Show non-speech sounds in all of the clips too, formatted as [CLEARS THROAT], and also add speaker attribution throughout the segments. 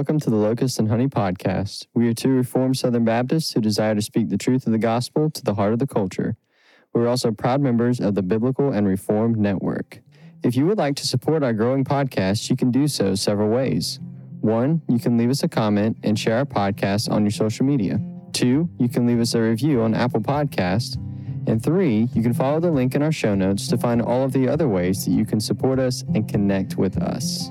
Speaker 1: Welcome to the Locust and Honey podcast. We are two Reformed Southern Baptists who desire to speak the truth of the gospel to the heart of the culture. We're also proud members of the Biblical and Reformed Network. If you would like to support our growing podcast, you can do so several ways. One, you can leave us a comment and share our podcast on your social media. Two, you can leave us a review on Apple Podcasts. And three, you can follow the link in our show notes to find all of the other ways that you can support us and connect with us.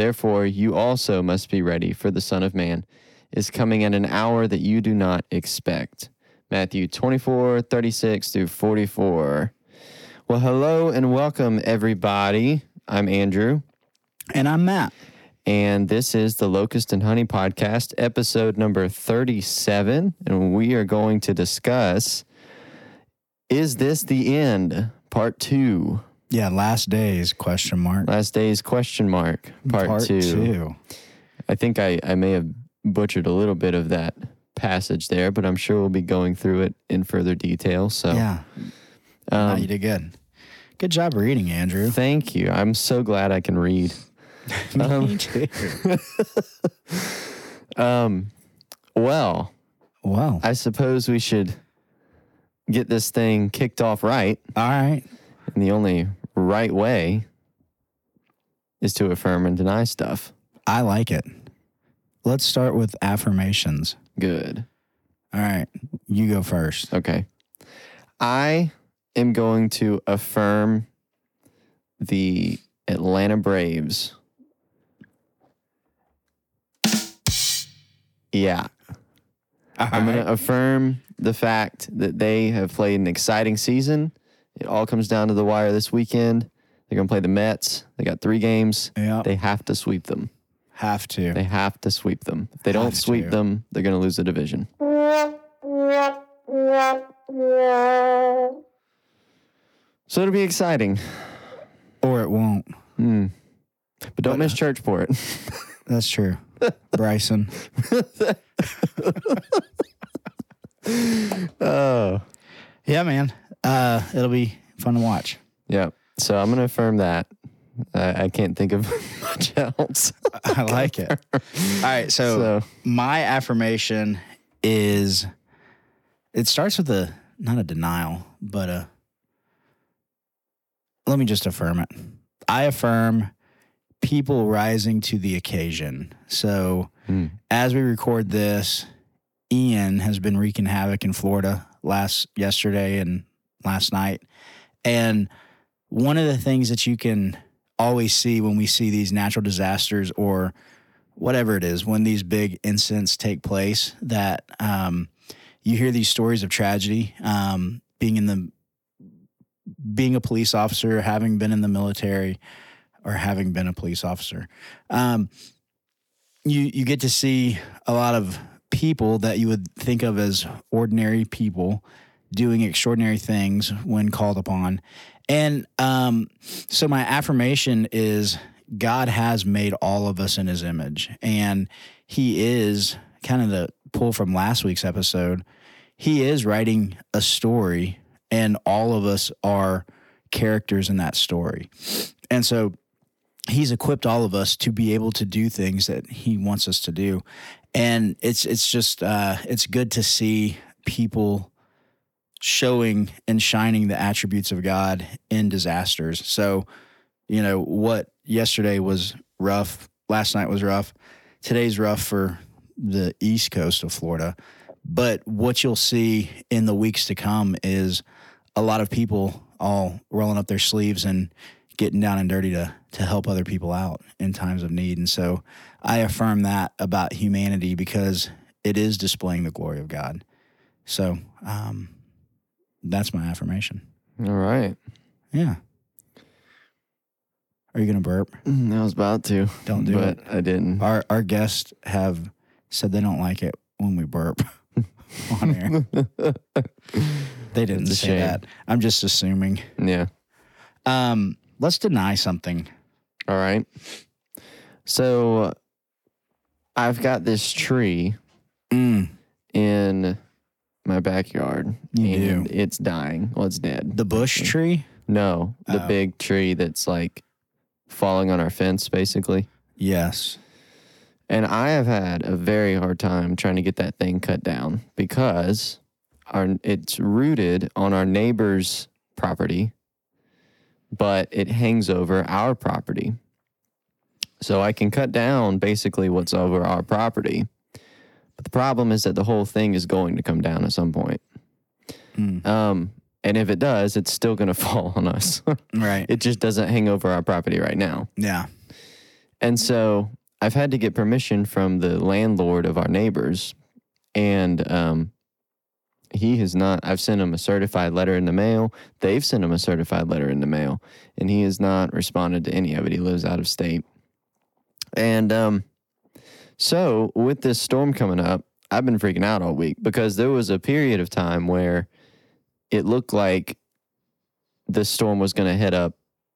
Speaker 1: Therefore, you also must be ready, for the Son of Man is coming at an hour that you do not expect. Matthew 24, 36 through 44. Well, hello and welcome, everybody. I'm Andrew.
Speaker 2: And I'm Matt.
Speaker 1: And this is the Locust and Honey Podcast, episode number 37. And we are going to discuss Is This the End? Part Two.
Speaker 2: Yeah, last days question mark.
Speaker 1: Last days question mark part, part two. two. I think I, I may have butchered a little bit of that passage there, but I'm sure we'll be going through it in further detail. So yeah, um,
Speaker 2: no, you did good. Good job reading, Andrew.
Speaker 1: Thank you. I'm so glad I can read. [LAUGHS] Me um, too. [LAUGHS] um, well, well, I suppose we should get this thing kicked off right.
Speaker 2: All right.
Speaker 1: And the only right way is to affirm and deny stuff.
Speaker 2: I like it. Let's start with affirmations.
Speaker 1: Good.
Speaker 2: All right. You go first.
Speaker 1: Okay. I am going to affirm the Atlanta Braves. Yeah. All I'm right. going to affirm the fact that they have played an exciting season it all comes down to the wire this weekend. They're going to play the Mets. They got three games. Yep. They have to sweep them.
Speaker 2: Have to.
Speaker 1: They have to sweep them. If they have don't sweep to. them, they're going to lose the division. So it'll be exciting.
Speaker 2: Or it won't. Mm.
Speaker 1: But don't but, miss uh, church for it.
Speaker 2: [LAUGHS] that's true. Bryson. [LAUGHS] [LAUGHS] oh. Yeah, man uh, it'll be fun to watch.
Speaker 1: Yeah. So I'm going to affirm that. Uh, I can't think of [LAUGHS] much else.
Speaker 2: I like it. [LAUGHS] All right. So, so, my affirmation is it starts with a, not a denial, but a, let me just affirm it. I affirm people rising to the occasion. So hmm. as we record this, Ian has been wreaking havoc in Florida last yesterday and last night. And one of the things that you can always see when we see these natural disasters or whatever it is, when these big incidents take place, that um, you hear these stories of tragedy. Um, being in the being a police officer, having been in the military, or having been a police officer, um, you you get to see a lot of people that you would think of as ordinary people doing extraordinary things when called upon. And um, so my affirmation is God has made all of us in his image. And he is kind of the pull from last week's episode. He is writing a story, and all of us are characters in that story. And so he's equipped all of us to be able to do things that he wants us to do. And it's it's just uh, it's good to see people showing and shining the attributes of God in disasters. So, you know, what yesterday was rough, last night was rough, today's rough for the east coast of Florida. But what you'll see in the weeks to come is a lot of people all rolling up their sleeves and getting down and dirty to to help other people out in times of need. And so I affirm that about humanity because it is displaying the glory of God. So um, that's my affirmation.
Speaker 1: All right.
Speaker 2: Yeah. Are you gonna burp?
Speaker 1: Mm, I was about to. Don't do but it. I didn't.
Speaker 2: Our our guests have said they don't like it when we burp [LAUGHS] on air. [LAUGHS] they didn't say shame. that. I'm just assuming.
Speaker 1: Yeah.
Speaker 2: Um, let's deny something.
Speaker 1: All right. So I've got this tree mm. in my backyard. You and do. It's dying. Well, it's dead.
Speaker 2: The bush tree?
Speaker 1: No, the oh. big tree that's like falling on our fence, basically.
Speaker 2: Yes.
Speaker 1: And I have had a very hard time trying to get that thing cut down because our it's rooted on our neighbor's property, but it hangs over our property. So I can cut down basically what's over our property but the problem is that the whole thing is going to come down at some point. Mm. Um, and if it does, it's still going [LAUGHS] to fall on us.
Speaker 2: right.
Speaker 1: It just doesn't hang over our property right now.
Speaker 2: Yeah.
Speaker 1: And so I've had to get permission from the landlord of our neighbors. And um, he has not, I've sent him a certified letter in the mail. They've sent him a certified letter in the mail. And he has not responded to any of it. He lives out of state. And um, so with this storm coming up, I've been freaking out all week because there was a period of time where it looked like this storm was going to hit up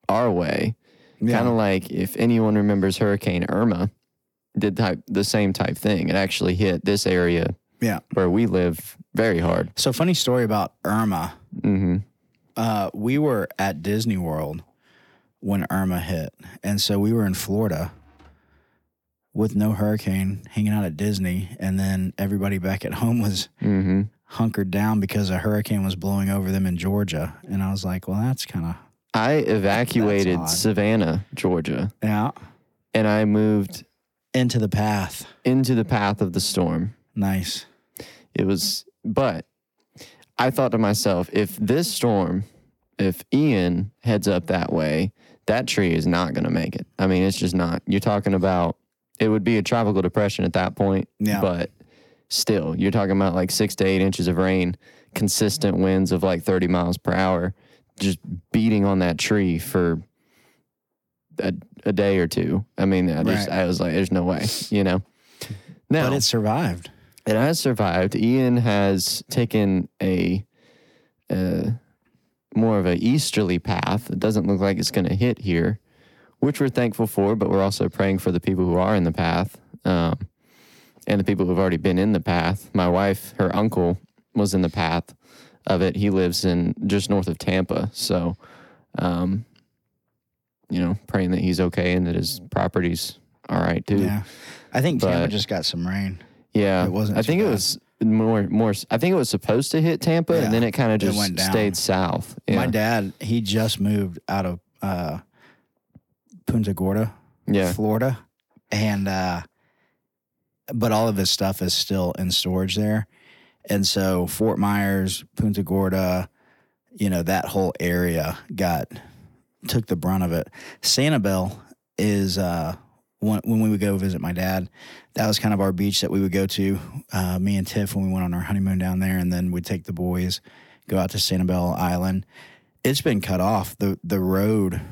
Speaker 1: our way. Yeah. Kind of like if anyone remembers Hurricane Irma, did type the same type thing. It actually hit this area, yeah, where we live, very hard.
Speaker 2: So funny story about Irma. Mm-hmm. Uh, we were at Disney World when Irma hit, and so we were in Florida with no hurricane, hanging out at Disney, and then everybody back at home was mm-hmm. hunkered down because a hurricane was blowing over them in Georgia. And I was like, well, that's kind of.
Speaker 1: I evacuated Savannah, Georgia. Yeah. And I moved
Speaker 2: into the path,
Speaker 1: into the path of the storm.
Speaker 2: Nice.
Speaker 1: It was, but I thought to myself, if this storm, if Ian heads up that way, that tree is not going to make it. I mean, it's just not. You're talking about it would be a tropical depression at that point. Yeah. But still, you're talking about like six to eight inches of rain, consistent winds of like 30 miles per hour, just beating on that tree for a, a day or two. I mean, I just, right. I was like, there's no way, you know?
Speaker 2: Now, but it survived.
Speaker 1: It has survived. Ian has taken a, uh, more of a easterly path. It doesn't look like it's going to hit here which we're thankful for, but we're also praying for the people who are in the path um, and the people who've already been in the path. My wife, her uncle, was in the path of it. He lives in just north of Tampa. So, um, you know, praying that he's okay and that his property's all right too. Yeah.
Speaker 2: I think but, Tampa just got some rain.
Speaker 1: Yeah. It wasn't. I think bad. it was more more I think it was supposed to hit Tampa yeah. and then it kind of just stayed south. Yeah. My
Speaker 2: dad, he just moved out of uh, Punta Gorda, yeah. Florida, and uh, but all of his stuff is still in storage there, and so Fort Myers, Punta Gorda, you know that whole area got took the brunt of it. Sanibel is uh, when, we would go visit my dad, that was kind of our beach that we would go to. Uh, me and Tiff when we went on our honeymoon down there, and then we'd take the boys go out to Sanibel Island. It's been cut off. the The road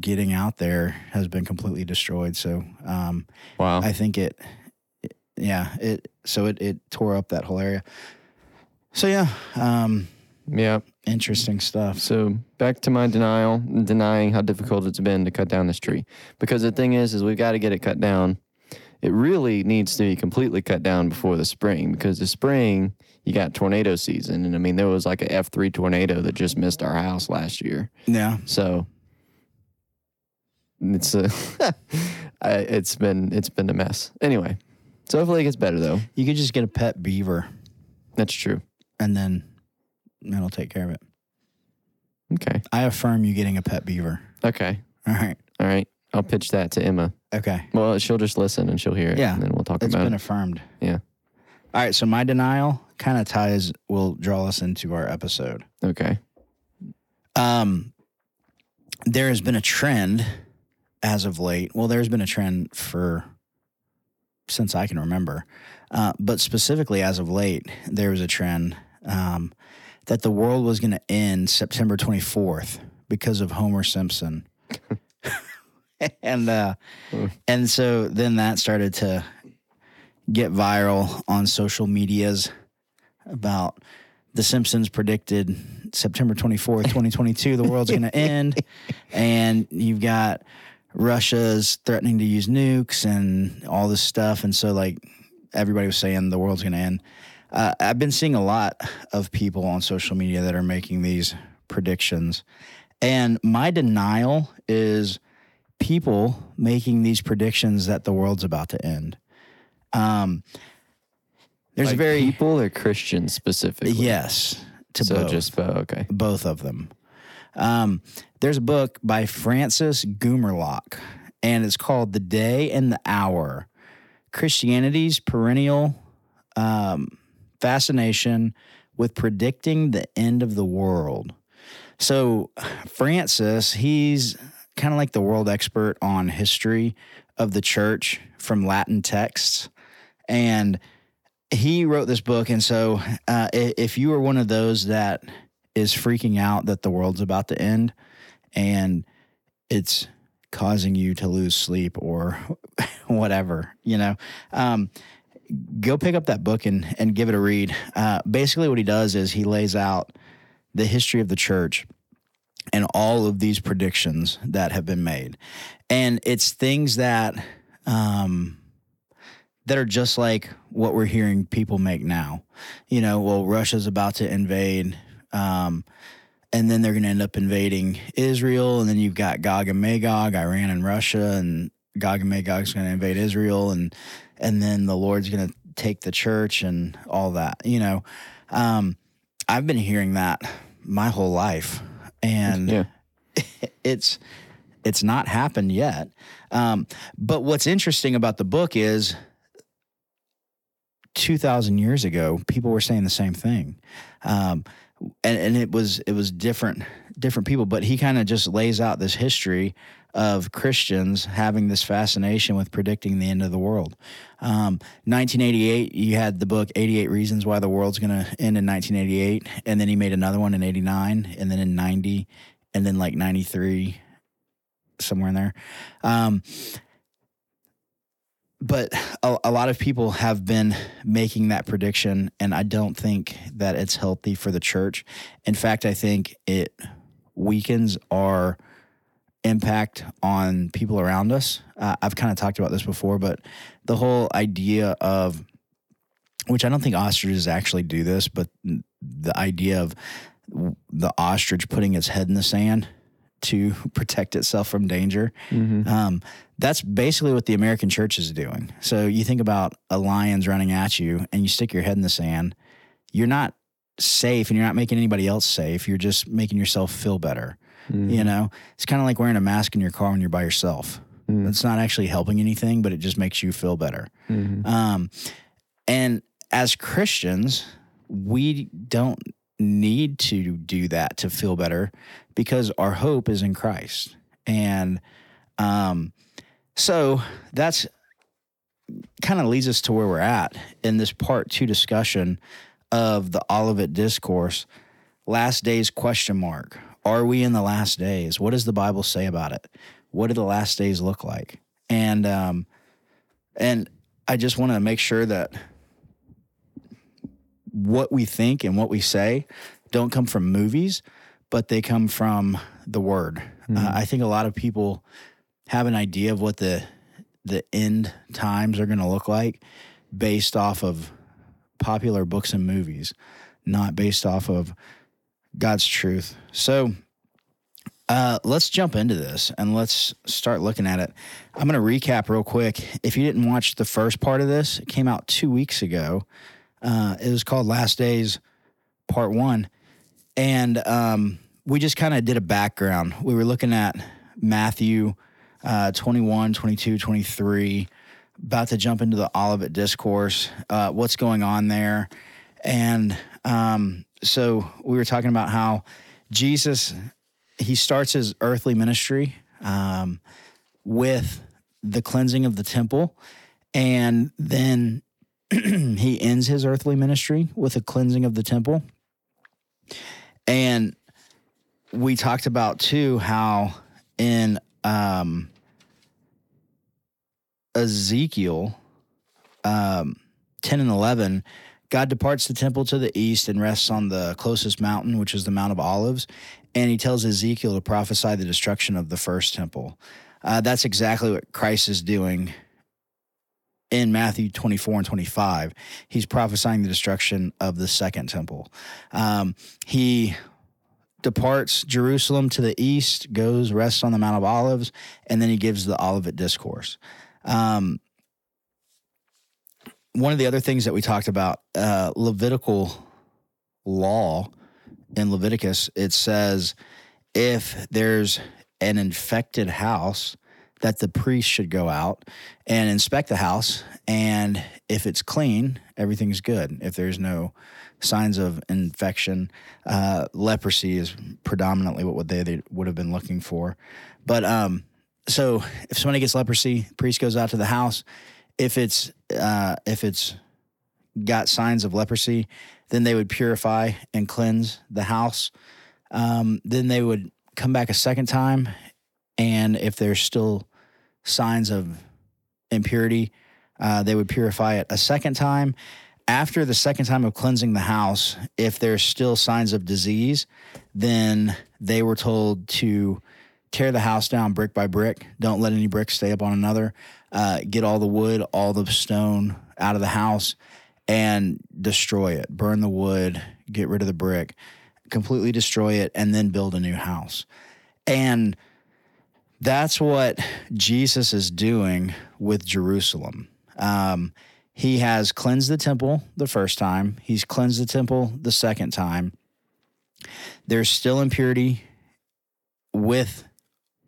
Speaker 2: getting out there has been completely destroyed. So, um, wow, I think it, yeah, it so it it tore up that whole area. So yeah,
Speaker 1: um, yeah,
Speaker 2: interesting stuff.
Speaker 1: So back to my denial, denying how difficult it's been to cut down this tree. Because the thing is, is we've got to get it cut down. It really needs to be completely cut down before the spring because the spring you got tornado season, and I mean there was like a F three tornado that just missed our house last year.
Speaker 2: Yeah.
Speaker 1: So it's uh, a, [LAUGHS] it's been it's been a mess. Anyway, so hopefully it gets better though.
Speaker 2: You could just get a pet beaver,
Speaker 1: That's true.
Speaker 2: and then that'll take care of it.
Speaker 1: Okay.
Speaker 2: I affirm you getting a pet beaver.
Speaker 1: Okay. All
Speaker 2: right. All right.
Speaker 1: I'll pitch that to Emma.
Speaker 2: Okay. Well,
Speaker 1: she'll just listen and she'll hear it. Yeah. And then we'll
Speaker 2: talk
Speaker 1: It's
Speaker 2: about been it. affirmed.
Speaker 1: yeah.
Speaker 2: All right. So my denial kind of ties will draw us into our episode.
Speaker 1: Okay. Um,
Speaker 2: there has been a trend as of late. Well, there's been a trend for since I can remember, uh, but specifically as of late, there was a trend um, that the world was going to end September 24th because of Homer Simpson. [LAUGHS] and uh, hmm. and so then that started to get viral on social medias about the Simpsons predicted September 24th, 2022, the world's going [LAUGHS] to end. And you've got Russia's threatening to use nukes and all this stuff. And so, like, everybody was saying the world's going to end. Uh, I've been seeing a lot of people on social media that are making these predictions. And my denial is people making these predictions that the world's about to end. Um,
Speaker 1: there's like very people or Christians specifically.
Speaker 2: Yes, to
Speaker 1: so
Speaker 2: both.
Speaker 1: just both. Okay,
Speaker 2: both of them. Um, there's a book by Francis Gumerlock, and it's called The Day and the Hour Christianity's Perennial um, Fascination with Predicting the End of the World. So, Francis, he's kind of like the world expert on history of the church from Latin texts. And he wrote this book. And so, uh, if you are one of those that is freaking out that the world's about to end and it's causing you to lose sleep or [LAUGHS] whatever, you know. Um, go pick up that book and, and give it a read. Uh, basically, what he does is he lays out the history of the church and all of these predictions that have been made. And it's things that um, that are just like what we're hearing people make now. You know, well, Russia's about to invade um, and then they're going to end up invading Israel. And then you've got Gog and Magog, Iran and Russia, and Gog and Magog's going to invade Israel, and and then the Lord's going to take the church and all that. You know, um, I've been hearing that my whole life, and yeah. [LAUGHS] it's it's not happened yet. Um, but what's interesting about the book is. 2000 years ago people were saying the same thing um, and, and it was it was different different people but he kind of just lays out this history of christians having this fascination with predicting the end of the world um, 1988 you had the book 88 reasons why the world's going to end in 1988 and then he made another one in 89 and then in 90 and then like 93 somewhere in there um, but a, a, lot of people have been making that prediction, and I don't think that it's healthy for the church. In fact, I think it weakens our impact on people around us. Uh, I've kind of talked about this before, but the whole idea of, which I don't think ostriches actually do this, but the idea of the ostrich putting its head in the sand to [LAUGHS] protect itself from danger. Mm-hmm. Um, that's basically what the American church is doing. So you think about a lion's running at you and you stick your head in the sand, you're not safe and you're not making anybody else safe. You're just making yourself feel better. Mm-hmm. You know, it's kind of like wearing a mask in your car when you're by yourself. Mm-hmm. It's not actually helping anything, but it just makes you feel better. Mm-hmm. Um, and as Christians, we don't need to do that to feel better because our hope is in Christ. And um, so that's kind of leads us to where we're at in this part two discussion of the Olivet Discourse. Last days question mark. Are we in the last days? What does the Bible say about it? What do the last days look like? And um, and I just want to make sure that what we think and what we say don't come from movies, but they come from the word. Uh, mm-hmm. Uh, I think a lot of people have an idea of what the the end times are going to look like based off of popular books and movies, not based off of God's truth. So uh, let's jump into this and let's start looking at it. I'm going to recap real quick. If you didn't watch the first part of this, it came out two weeks ago. Uh, it was called Last Days Part One. And um, we just kind of did a background. We were looking at Matthew uh, 21, 22, 23, about to jump into the Olivet Discourse, uh, what's going on there. And um, so we were talking about how Jesus, he starts his earthly ministry um, with the cleansing of the temple. And then [CLEARS THROAT] he ends his earthly ministry with a cleansing of the temple. And we talked about too how in um, Ezekiel um, 10 and 11, God departs the temple to the east and rests on the closest mountain, which is the Mount of Olives. And he tells Ezekiel to prophesy the destruction of the first temple. Uh, that's exactly what Christ is doing in Matthew 24 and 25. He's prophesying the destruction of the second temple. Um, he departs Jerusalem to the east, goes, rests on the Mount of Olives, and then he gives the Olivet Discourse. Um, one of the other things that we talked about, uh, Levitical law in Leviticus, it says if there's an infected house, that the priest should go out and inspect the house. And if it's clean, everything's good. If there's no signs of infection. Uh, leprosy is predominantly what they, they would have been looking for. But um, so if somebody gets leprosy, priest goes out to the house. If it's uh, if it's got signs of leprosy, then they would purify and cleanse the house. Um, then they would come back a second time, and if there's still signs of impurity, uh, they would purify it a second time, after the second time of cleansing the house, if there's still signs of disease, then they were told to tear the house down brick by brick. Don't let any brick stay up on another. Uh, get all the wood, all the stone out of the house and destroy it. Burn the wood, get rid of the brick, completely destroy it, and then build a new house. And that's what Jesus is doing with Jerusalem. Um, he has cleansed the temple the first time, he's cleansed the temple the second time. There's still impurity with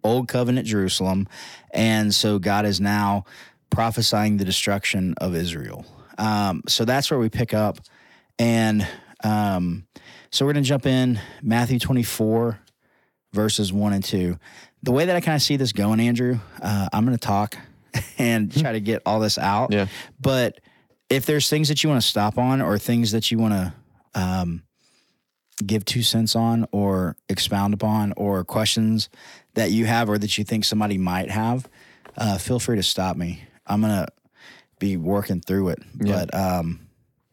Speaker 2: old covenant Jerusalem. And so God is now prophesying the destruction of Israel. Um, so that's where we pick up. And um, so we're going to jump in Matthew 24, verses 1 and 2. The way that I kind of see this going, Andrew, uh, I'm going to talk [LAUGHS] and hmm. try to get all this out. Yeah. But if there's things that you want to stop on or things that you want to um, give two cents on or expound upon or questions that you have or that you think somebody might have, uh, feel free to stop me. I'm going to be working through it. Yeah. But um,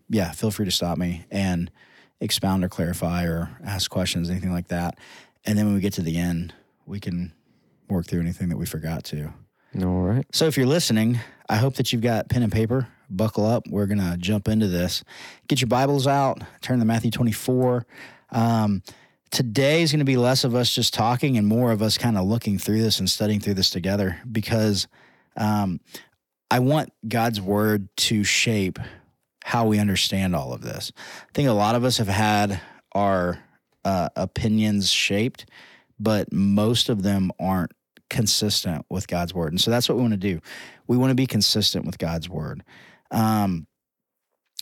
Speaker 2: yeah, feel free to stop me and expound or clarify or ask questions, anything like that. And then when we get to the end, we can work through anything that we forgot to.
Speaker 1: All right.
Speaker 2: So if you're listening, I hope that you've got pen and paper. Buckle up. We're going to jump into this. Get your Bibles out, turn to Matthew 24. Um, today is going to be less of us just talking and more of us kind of looking through this and studying through this together because um, I want God's word to shape how we understand all of this. I think a lot of us have had our uh, opinions shaped, but most of them aren't consistent with God's word. And so that's what we want to do. We want to be consistent with God's word. Um,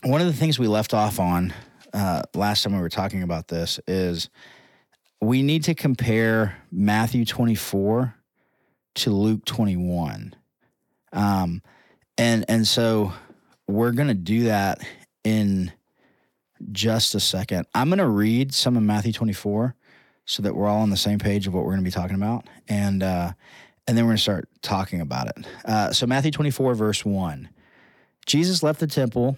Speaker 2: one of the things we left off on uh, last time we were talking about this is we need to compare Matthew 24 to Luke 21. Um, and, and so we're going to do that in just a second. I'm going to read some of Matthew 24 so that we're all on the same page of what we're going to be talking about. And, uh, and then we're going to start talking about it. Uh, so, Matthew 24, verse 1 Jesus left the temple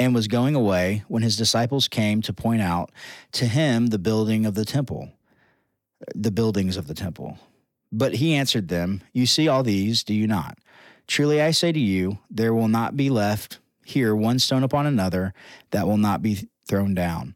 Speaker 2: and was going away when his disciples came to point out to him the building of the temple, the buildings of the temple. But he answered them, You see all these, do you not? Truly I say to you, there will not be left here one stone upon another that will not be thrown down.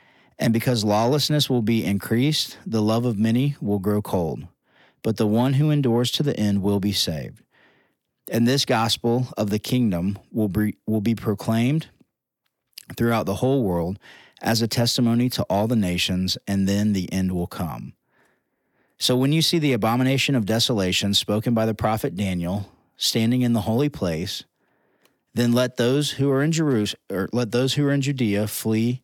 Speaker 2: and because lawlessness will be increased, the love of many will grow cold. But the one who endures to the end will be saved. And this gospel of the kingdom will be, will be proclaimed throughout the whole world as a testimony to all the nations, and then the end will come. So when you see the abomination of desolation spoken by the prophet Daniel standing in the holy place, then let those who are in Jerusalem, or let those who are in Judea flee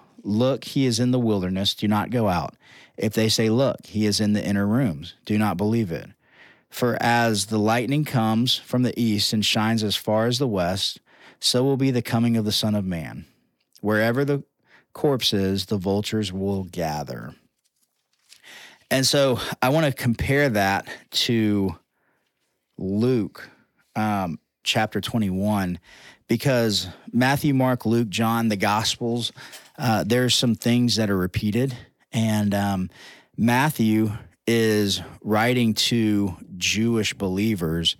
Speaker 2: Look, he is in the wilderness. Do not go out. If they say, Look, he is in the inner rooms, do not believe it. For as the lightning comes from the east and shines as far as the west, so will be the coming of the Son of Man. Wherever the corpse is, the vultures will gather. And so I want to compare that to Luke um, chapter 21 because Matthew, Mark, Luke, John, the Gospels, uh, there's some things that are repeated. And um, Matthew is writing to Jewish believers,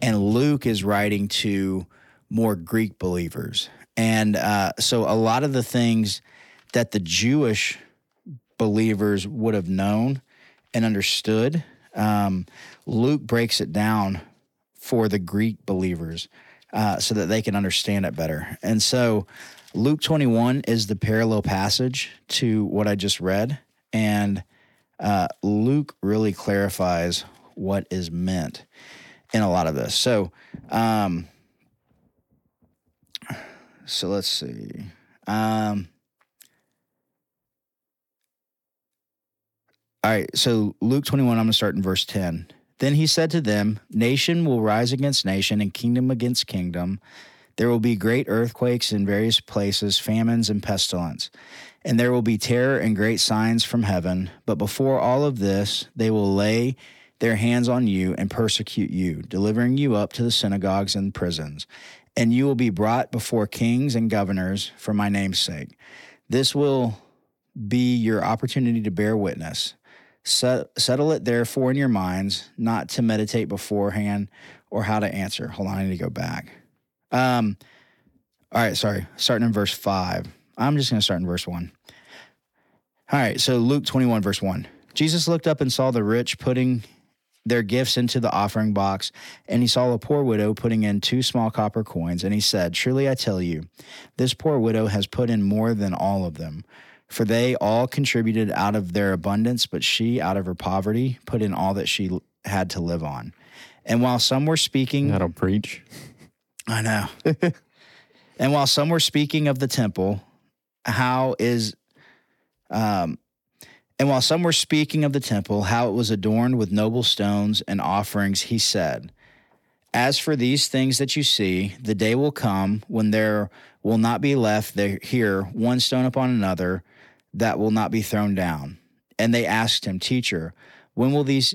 Speaker 2: and Luke is writing to more Greek believers. And uh, so a lot of the things that the Jewish believers would have known and understood, um, Luke breaks it down for the Greek believers uh, so that they can understand it better. And so Luke 21 is the parallel passage to what I just read. And uh, Luke really clarifies what is meant in a lot of this. So, um, so let's see. Um, all right. So, Luke 21, I'm going to start in verse 10. Then he said to them, Nation will rise against nation and kingdom against kingdom. There will be great earthquakes in various places, famines and pestilence. And there will be terror and great signs from heaven. But before all of this, they will lay their hands on you and persecute you, delivering you up to the synagogues and prisons. And you will be brought before kings and governors for my name's sake. This will be your opportunity to bear witness. Set, settle it therefore in your minds, not to meditate beforehand or how to answer. Hold on, I need to go back. Um, all right, sorry. Starting in verse five. I'm just going to start in verse one. All right, so Luke 21, verse one. Jesus looked up and saw the rich putting their gifts into the offering box, and he saw a poor widow putting in two small copper coins. And he said, Truly I tell you, this poor widow has put in more than all of them. For they all contributed out of their abundance, but she, out of her poverty, put in all that she had to live
Speaker 1: on.
Speaker 2: And while some were speaking,
Speaker 1: that'll preach.
Speaker 2: I know. [LAUGHS] and while some were speaking of the temple, how is um and while some were speaking of the temple, how it was adorned with noble stones and offerings, he said, As for these things that you see, the day will come when there will not be left there, here one stone upon another that will not be thrown down. And they asked him, Teacher, when will these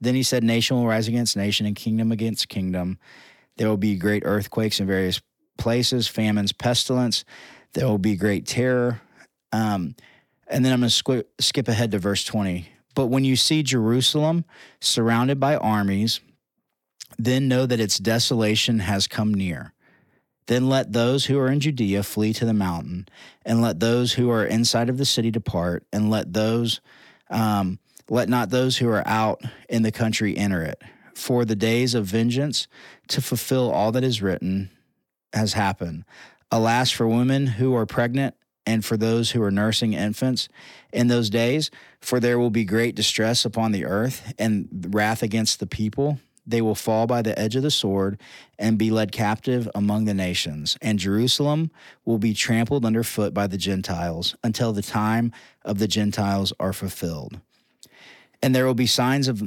Speaker 2: Then he said, Nation will rise against nation and kingdom against kingdom. There will be great earthquakes in various places, famines, pestilence. There will be great terror. Um, and then I'm going to squ- skip ahead to verse 20. But when you see Jerusalem surrounded by armies, then know that its desolation has come near. Then let those who are in Judea flee to the mountain, and let those who are inside of the city depart, and let those um, let not those who are out in the country enter it. For the days of vengeance to fulfill all that is written has happened. Alas, for women who are pregnant and for those who are nursing infants in those days, for there will be great distress upon the earth and wrath against the people. They will fall by the edge of the sword and be led captive among the nations. And Jerusalem will be trampled underfoot by the Gentiles until the time of the Gentiles are fulfilled. And there will be signs of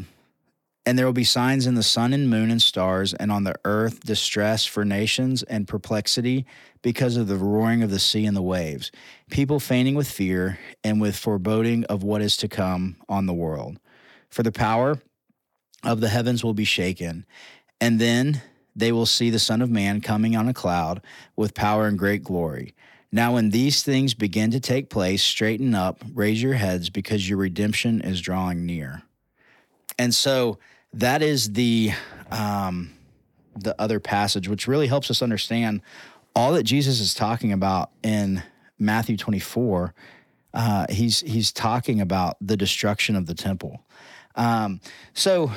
Speaker 2: and there will be signs in the sun and moon and stars, and on the earth distress for nations and perplexity because of the roaring of the sea and the waves, people fainting with fear and with foreboding of what is to come on the world. For the power of the heavens will be shaken, and then they will see the Son of Man coming on a cloud with power and great glory. Now, when these things begin to take place, straighten up, raise your heads, because your redemption is drawing near. And so that is the um, the other passage, which really helps us understand all that Jesus is talking about in Matthew 24. Uh, he's he's talking about the destruction of the temple. Um, so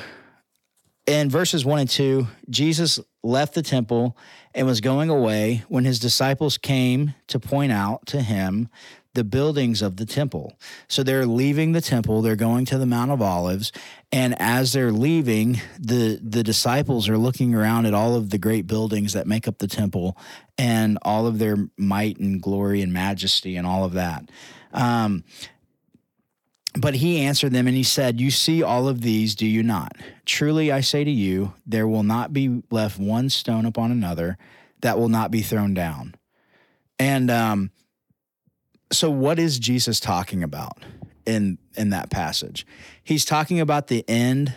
Speaker 2: in verses 1 and 2, Jesus left the temple and was going away when his disciples came to point out to him the buildings of the temple. So they're leaving the temple, they're going to the Mount of Olives, and as they're leaving, the the disciples are looking around at all of the great buildings that make up the temple and all of their might and glory and majesty and all of that. Um, but he answered them and he said, You see all of these, do you not? Truly I say to you, there will not be left one stone upon another that will not be thrown down. And um, so, what is Jesus talking about in in that passage? He's talking about the end.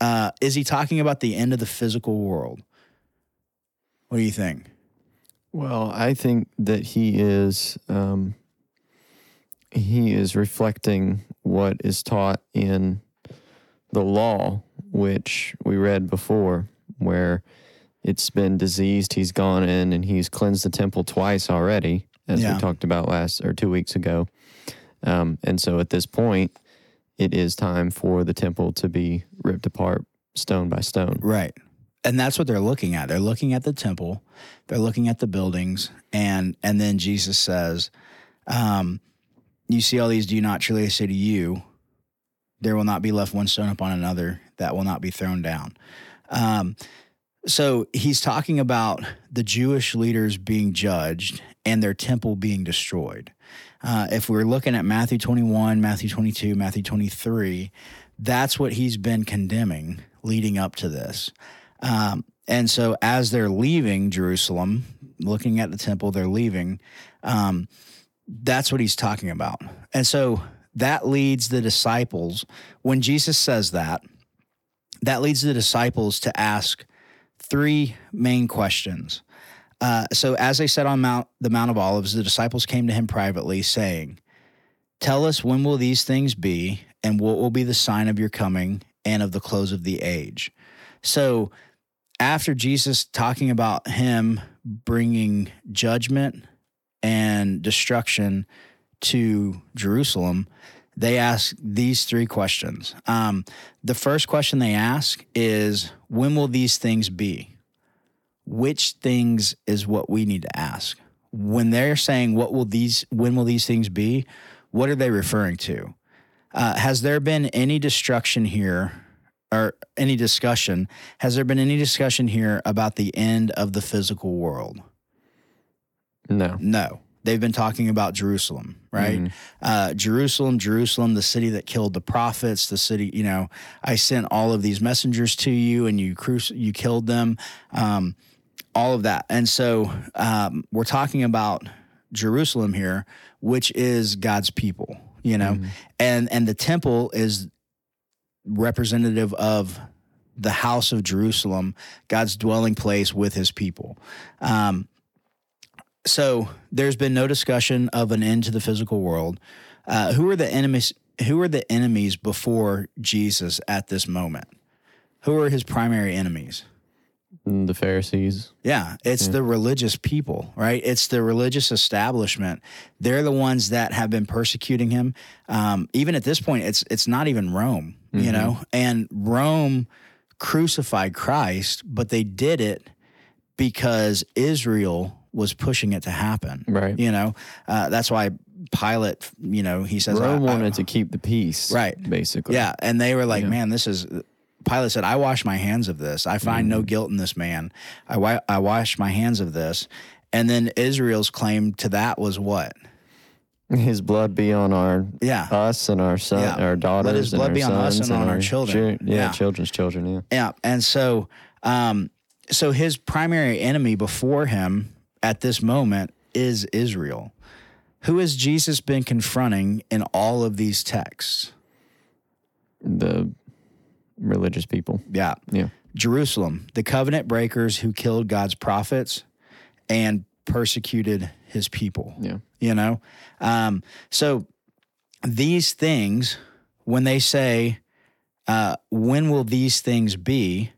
Speaker 2: Uh, is he talking about the end of the physical world? What do you think?
Speaker 1: Well, I think that he is um, he is reflecting what is taught in the law, which we read before, where it's been diseased. He's gone in and he's cleansed the temple twice already, as yeah. we talked about last or two weeks ago. Um, and so at this point, it is time for the temple to be ripped apart stone by stone.
Speaker 2: Right. And that's what they're looking at. They're looking at the temple, they're looking at the buildings, and and then Jesus says, um, you see all these do not truly I say to you, there will not be left one stone upon another that will not be thrown down. Um, so he's talking about the Jewish leaders being judged and their temple being destroyed. Uh, if we're looking at Matthew 21, Matthew 22, Matthew 23, that's what he's been condemning leading up to this. Um, and so as they're leaving Jerusalem, looking at the temple, they're leaving. Um, that's what he's talking about. And so that leads the disciples, when Jesus says that, that leads the disciples to ask three main questions. Uh, so, as they said on Mount, the Mount of Olives, the disciples came to him privately, saying, Tell us when will these things be, and what will be the sign of your coming and of the close of the age. So, after Jesus talking about him bringing judgment and destruction to Jerusalem, they ask these three questions. Um, the first question they ask is, When will these things be? Which things is what we need to ask? When they're saying, What will these, when will these things be? What are they referring to? Uh, has there been any destruction here or any discussion? Has there been any discussion here about the end of the physical world?
Speaker 1: No.
Speaker 2: No. They've been talking about Jerusalem, right? Mm. Uh, Jerusalem, Jerusalem, the city that killed the prophets, the city. You know, I sent all of these messengers to you, and you you killed them, um, all of that. And so um, we're talking about Jerusalem here, which is God's people, you know, mm. and and the temple is representative of the house of Jerusalem, God's dwelling place with His people. Um, so there's been no discussion of an end to the physical world. Uh, who are the enemies? Who are the enemies before Jesus at this moment? Who are his primary enemies?
Speaker 1: Mm, the Pharisees.
Speaker 2: Yeah, it's yeah. the religious people, right? It's the religious establishment. They're the ones that have been persecuting him. Um, even at this point, it's it's not even Rome, mm-hmm. you know. And Rome crucified Christ, but they did it because Israel was pushing it to happen.
Speaker 1: Right.
Speaker 2: You know, uh, that's why Pilate, you know, he says
Speaker 1: Rome I, wanted I, to keep the peace.
Speaker 2: Right.
Speaker 1: Basically.
Speaker 2: Yeah. And they were like, yeah. man, this is. Pilate said, I wash my hands of this. I find mm. no guilt in this man. I, I wash my hands of this. And then Israel's claim to that was what?
Speaker 1: His blood be on our yeah us and our son yeah. our daughters.
Speaker 2: Let his blood be on us and, and on our, our children.
Speaker 1: yeah, yeah, children's children. Yeah.
Speaker 2: Yeah, and so, um, so his primary enemy before him at this moment is Israel. Who has Jesus been confronting in all of these texts?
Speaker 1: The religious people.
Speaker 2: Yeah.
Speaker 1: Yeah.
Speaker 2: Jerusalem, the covenant breakers who killed God's prophets and persecuted his people.
Speaker 1: Yeah.
Speaker 2: You know? Um, so these things, when they say, uh, when will these things be?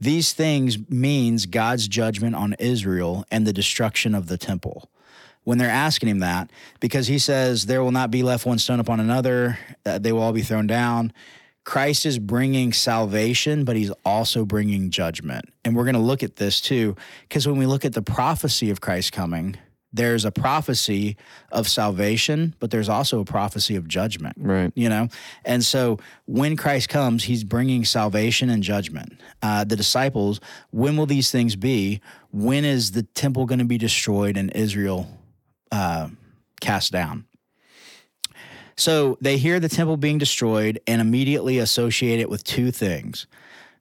Speaker 2: These things means God's judgment on Israel and the destruction of the temple. When they're asking him that, because he says, There will not be left one stone upon another, uh, they will all be thrown down. Christ is bringing salvation, but he's also bringing judgment. And we're going to look at this too, because when we look at the prophecy of Christ coming, there's a prophecy of salvation, but there's also a prophecy of judgment.
Speaker 1: Right. You
Speaker 2: know, and so when Christ comes, he's bringing salvation and judgment. Uh, the disciples, when will these things be? When is the temple going to be destroyed and Israel uh, cast down? So they hear the temple being destroyed and immediately associate it with two things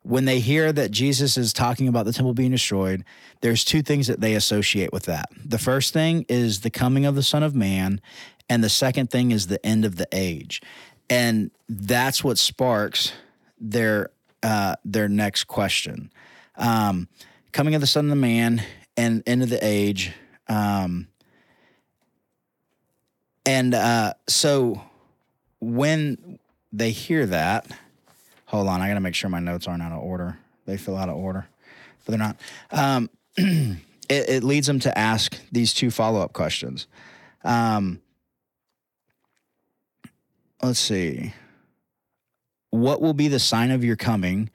Speaker 2: when they hear that Jesus is talking about the temple being destroyed, there's two things that they associate with that. The first thing is the coming of the Son of Man, and the second thing is the end of the age. And that's what sparks their uh, their next question. Um, coming of the Son of Man and end of the age. Um, and uh, so when they hear that, Hold on, I got to make sure my notes aren't out of order. They feel out of order, but they're not. Um, [CLEARS THROAT] it, it, leads them to ask these two follow up questions. Um, let's see. What will be the sign of your coming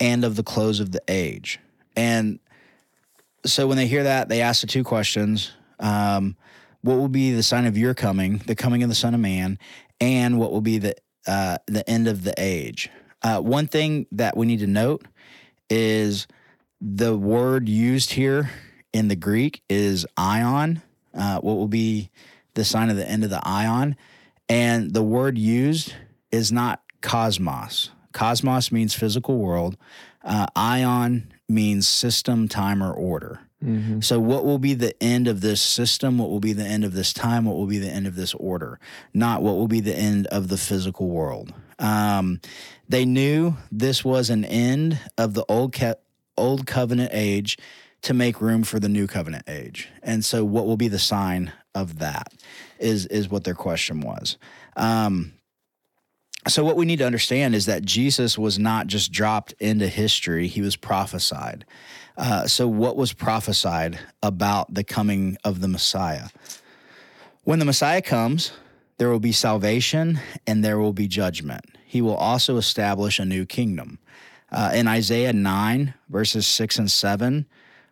Speaker 2: and of the close of the age? And so when they hear that, they ask the two questions. Um, what will be the sign of your coming, the coming of the Son of Man, and what will be the uh, the end of the age? Uh, one thing that we need to note is the word used here in the Greek is aion, uh, what will be the sign of the end of the aion. And the word used is not cosmos. Cosmos means physical world, uh, aion means system, time, or order. Mm-hmm. So, what will be the end of this system? What will be the end of this time? What will be the end of this order? Not what will be the end of the physical world. Um, they knew this was an end of the old co- old covenant age to make room for the new covenant age. And so, what will be the sign of that? Is is what their question was. Um, so what we need to understand is that Jesus was not just dropped into history; he was prophesied. Uh, so, what was prophesied about the coming of the Messiah? When the Messiah comes, there will be salvation and there will be judgment. He will also establish a new kingdom. Uh, in Isaiah 9, verses 6 and 7,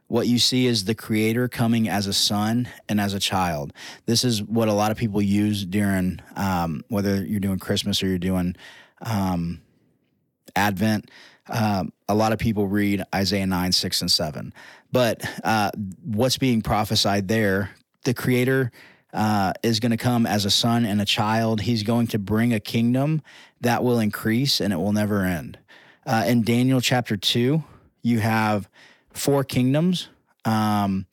Speaker 2: what you see is the creator coming as a son and as a child. This is what a lot of people use during, um, whether you're doing Christmas or you're doing um, Advent. Uh, a lot of people read Isaiah 9, 6, and 7. But uh, what's being prophesied there, the creator uh, is going to come as a son and a child. He's going to bring a kingdom that will increase and it will never end. Uh, in Daniel chapter 2, you have four kingdoms. Um,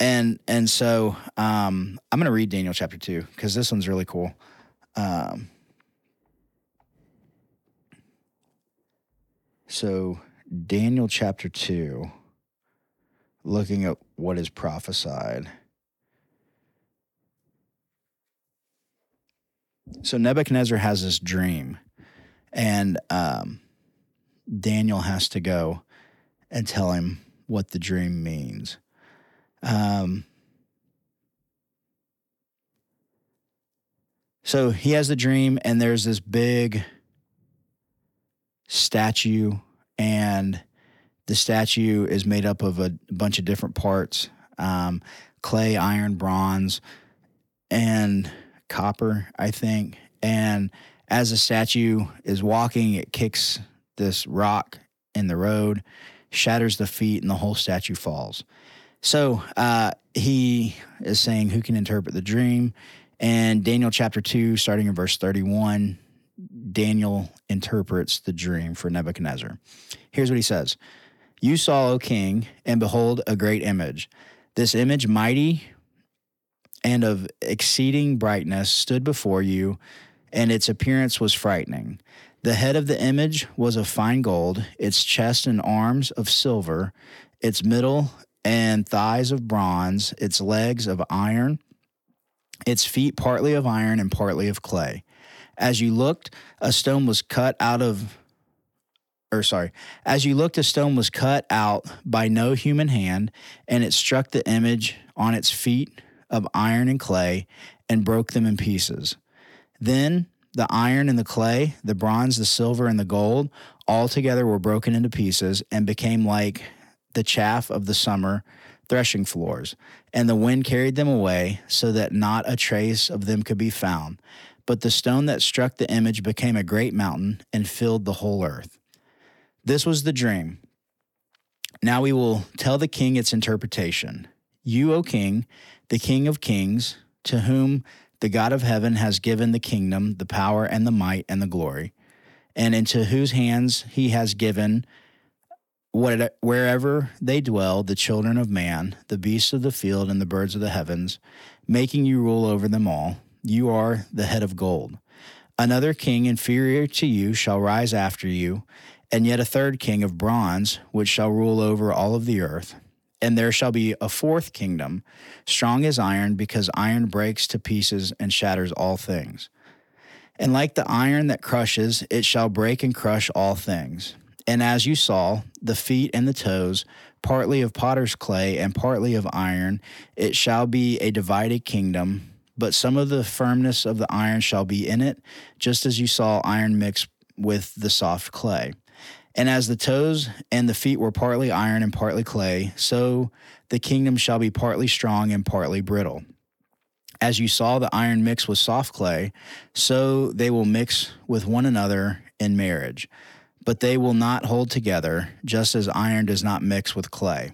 Speaker 2: and and so um, I'm going to read Daniel chapter 2 because this one's really cool. Um, so, Daniel chapter 2, looking at what is prophesied. so Nebuchadnezzar has this dream, and um, Daniel has to go and tell him what the dream means. Um, so he has the dream, and there's this big statue, and the statue is made up of a bunch of different parts um, clay, iron, bronze, and copper, I think. And as the statue is walking, it kicks this rock in the road, shatters the feet, and the whole statue falls. So uh, he is saying, Who can interpret the dream? And Daniel chapter 2, starting in verse 31, Daniel interprets the dream for Nebuchadnezzar. Here's what he says You saw, O king, and behold, a great image. This image mighty and of exceeding brightness stood before you, and its appearance was frightening. The head of the image was of fine gold, its chest and arms of silver, its middle and thighs of bronze, its legs of iron, its feet partly of iron and partly of clay. As you looked, a stone was cut out of or sorry, as you looked, a stone was cut out by no human hand, and it struck the image on its feet of iron and clay and broke them in pieces. Then the iron and the clay, the bronze, the silver, and the gold all together were broken into pieces and became like the chaff of the summer threshing floors. And the wind carried them away so that not a trace of them could be found. But the stone that struck the image became a great mountain and filled the whole earth. This was the dream. Now we will tell the king its interpretation. You, O king, the King of Kings, to whom the God of heaven has given the kingdom, the power, and the might, and the glory, and into whose hands he has given what, wherever they dwell, the children of man, the beasts of the field, and the birds of the heavens, making you rule over them all. You are the head of gold. Another king inferior to you shall rise after you, and yet a third king of bronze, which shall rule over all of the earth. And there shall be a fourth kingdom, strong as iron, because iron breaks to pieces and shatters all things. And like the iron that crushes, it shall break and crush all things. And as you saw, the feet and the toes, partly of potter's clay and partly of iron, it shall be a divided kingdom. But some of the firmness of the iron shall be in it, just as you saw iron mixed with the soft clay. And as the toes and the feet were partly iron and partly clay, so the kingdom shall be partly strong and partly brittle. As you saw the iron mix with soft clay, so they will mix with one another in marriage. But they will not hold together, just as iron does not mix with clay.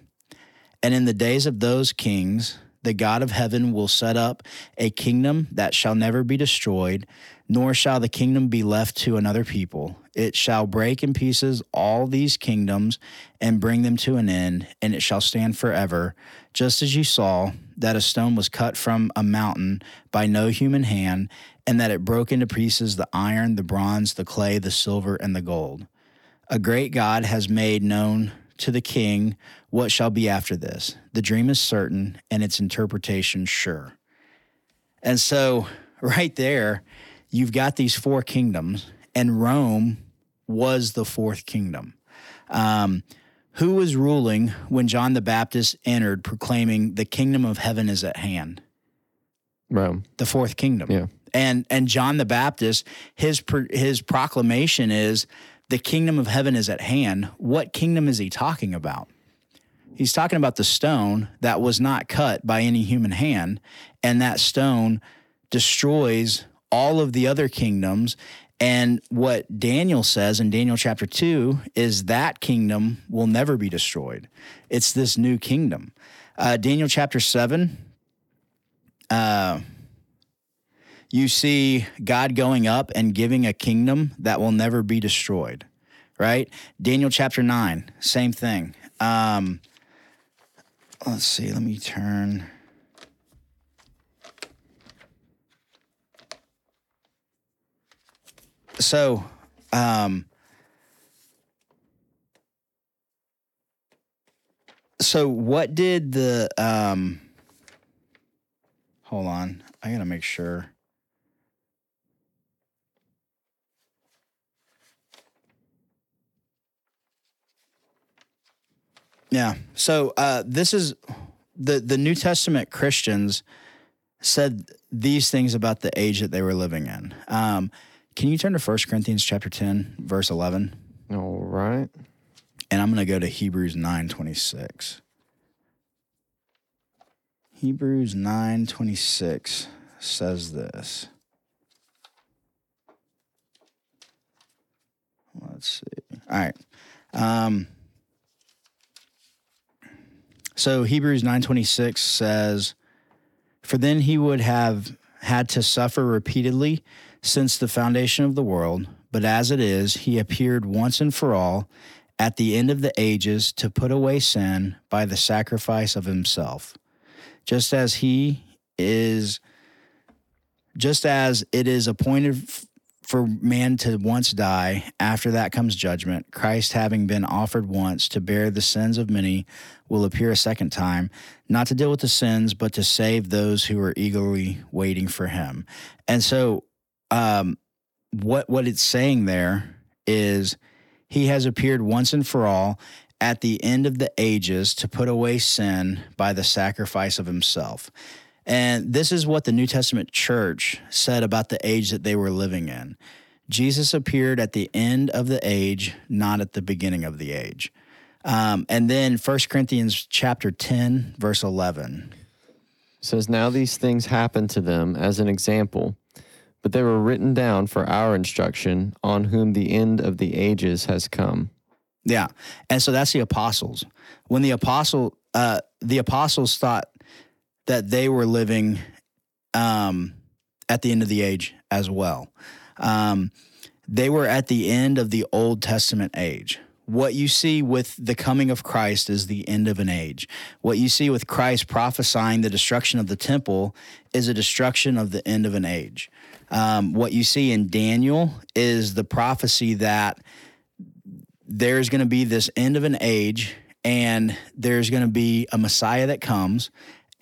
Speaker 2: And in the days of those kings, the God of heaven will set up a kingdom that shall never be destroyed, nor shall the kingdom be left to another people. It shall break in pieces all these kingdoms and bring them to an end, and it shall stand forever. Just as you saw that a stone was cut from a mountain by no human hand, and that it broke into pieces the iron, the bronze, the clay, the silver, and the gold. A great God has made known to the king, What shall be after this? The dream is certain and its interpretation sure. And so, [LAUGHS] right there, you've got these four kingdoms, and Rome was the fourth kingdom. Um, who was ruling when John the Baptist entered, proclaiming the kingdom of heaven is at hand?
Speaker 1: Rome,
Speaker 2: the fourth kingdom.
Speaker 1: Yeah,
Speaker 2: and and John the Baptist, his his proclamation is the kingdom of heaven is at hand, what kingdom is he talking about? He's talking about the stone that was not cut by any human hand, and that stone destroys all of the other kingdoms. And what Daniel says in Daniel chapter 2 is that kingdom will never be destroyed. It's this new kingdom. Uh, Daniel chapter 7, uh, you see God going up and giving a kingdom that will never be destroyed, right? Daniel chapter 9, same thing. Um, let's see, let me turn. So, um, so what did the um hold on i gotta make sure Yeah. So uh, this is the the New Testament Christians said these things about the age that they were living in. Um, can you turn to 1 Corinthians chapter 10, verse 11?
Speaker 1: All right.
Speaker 2: And I'm going to go to Hebrews 9 26. Hebrews 9 26 says this. Let's see. All right. Um, so Hebrews 9:26 says, "For then he would have had to suffer repeatedly since the foundation of the world, but as it is, he appeared once and for all at the end of the ages to put away sin by the sacrifice of himself. Just as he is just as it is appointed for man to once die, after that comes judgment. Christ, having been offered once to bear the sins of many, will appear a second time, not to deal with the sins, but to save those who are eagerly waiting for him. And so, um, what what it's saying there is, he has appeared once and for all at the end of the ages to put away sin by the sacrifice of himself. And this is what the New Testament church said about the age that they were living in. Jesus appeared at the end of the age, not at the beginning of the age. Um, and then 1 Corinthians chapter 10, verse 11.
Speaker 1: says, Now these things happened to them as an example, but they were written down for our instruction, on whom the end of the ages has come.
Speaker 2: Yeah. And so that's the apostles. When the apostle, uh, the apostles thought that they were living um, at the end of the age as well. Um, they were at the end of the Old Testament age. What you see with the coming of Christ is the end of an age. What you see with Christ prophesying the destruction of the temple is a destruction of the end of an age. Um, what you see in Daniel is the prophecy that there's going to be this end of an age and there's going to be a Messiah that comes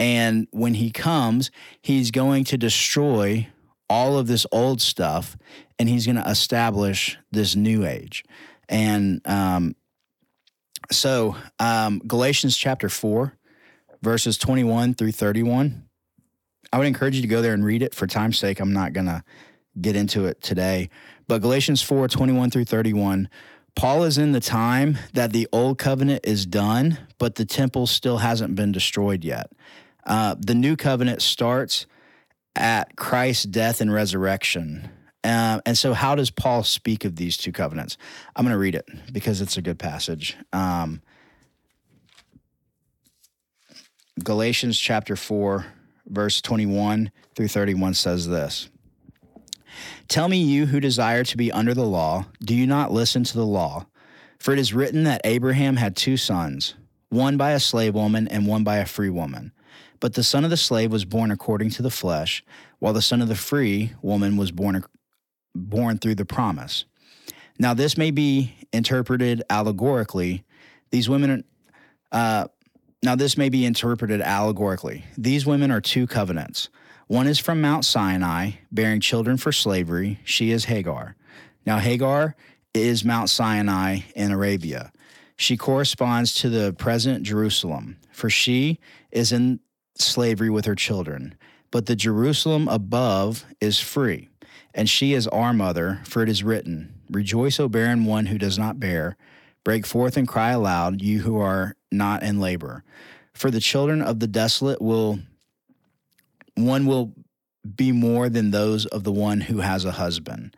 Speaker 2: and when he comes, he's going to destroy all of this old stuff and he's going to establish this new age. And um, so, um, Galatians chapter 4, verses 21 through 31. I would encourage you to go there and read it. For time's sake, I'm not going to get into it today. But Galatians 4 21 through 31, Paul is in the time that the old covenant is done, but the temple still hasn't been destroyed yet. Uh, the new covenant starts at Christ's death and resurrection. Uh, and so, how does Paul speak of these two covenants? I'm going to read it because it's a good passage. Um, Galatians chapter 4, verse 21 through 31 says this Tell me, you who desire to be under the law, do you not listen to the law? For it is written that Abraham had two sons, one by a slave woman and one by a free woman. But the son of the slave was born according to the flesh, while the son of the free woman was born, born through the promise. Now, this may be interpreted allegorically. These women, uh, now this may be interpreted allegorically. These women are two covenants. One is from Mount Sinai, bearing children for slavery. She is Hagar. Now, Hagar is Mount Sinai in Arabia. She corresponds to the present Jerusalem, for she is in slavery with her children. But the Jerusalem above is free, and she is our mother, for it is written, Rejoice, O barren one who does not bear. Break forth and cry aloud, you who are not in labor. For the children of the desolate will, one will be more than those of the one who has a husband.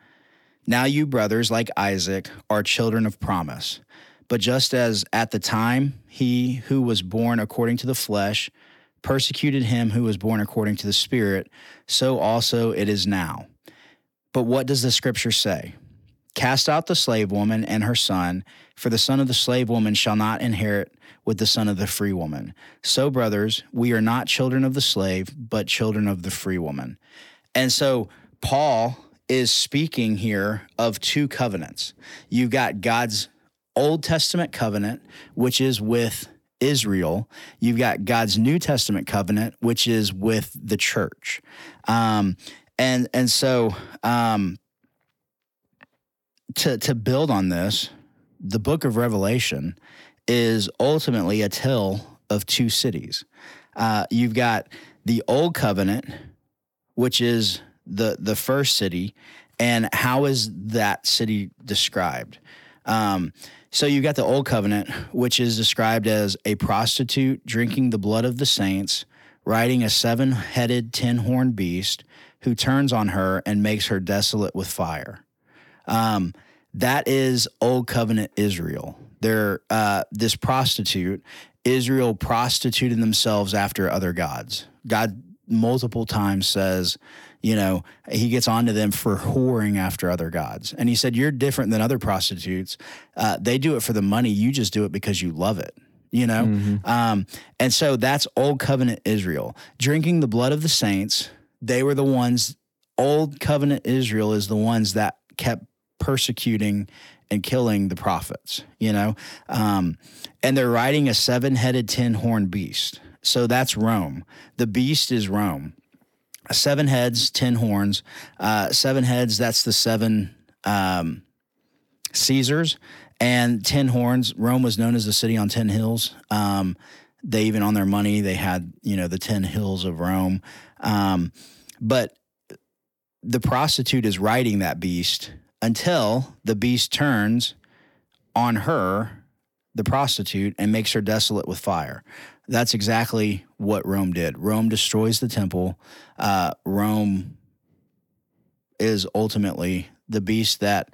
Speaker 2: Now, you brothers, like Isaac, are children of promise. But just as at the time he who was born according to the flesh persecuted him who was born according to the Spirit, so also it is now. But what does the scripture say? Cast out the slave woman and her son, for the son of the slave woman shall not inherit with the son of the free woman. So, brothers, we are not children of the slave, but children of the free woman. And so, Paul is speaking here of two covenants. You've got God's Old Testament covenant, which is with Israel. You've got God's New Testament covenant, which is with the church. Um, and and so um, to to build on this, the book of Revelation is ultimately a tale of two cities. Uh, you've got the old covenant, which is the the first city, and how is that city described? Um, so you've got the Old Covenant, which is described as a prostitute drinking the blood of the saints, riding a seven headed, ten horned beast who turns on her and makes her desolate with fire. Um, that is Old Covenant Israel. They're, uh, this prostitute, Israel prostituted themselves after other gods. God multiple times says, you know, he gets onto them for whoring after other gods. And he said, You're different than other prostitutes. Uh, they do it for the money. You just do it because you love it, you know? Mm-hmm. Um, and so that's old covenant Israel. Drinking the blood of the saints, they were the ones, old covenant Israel is the ones that kept persecuting and killing the prophets, you know? Um, and they're riding a seven headed, ten horned beast. So that's Rome. The beast is Rome seven heads, ten horns. Uh, seven heads, that's the seven um, Caesars, and ten horns. Rome was known as the city on ten hills. Um, they even on their money, they had you know the ten hills of Rome. Um, but the prostitute is riding that beast until the beast turns on her, the prostitute, and makes her desolate with fire that's exactly what Rome did. Rome destroys the temple. Uh, Rome is ultimately the beast that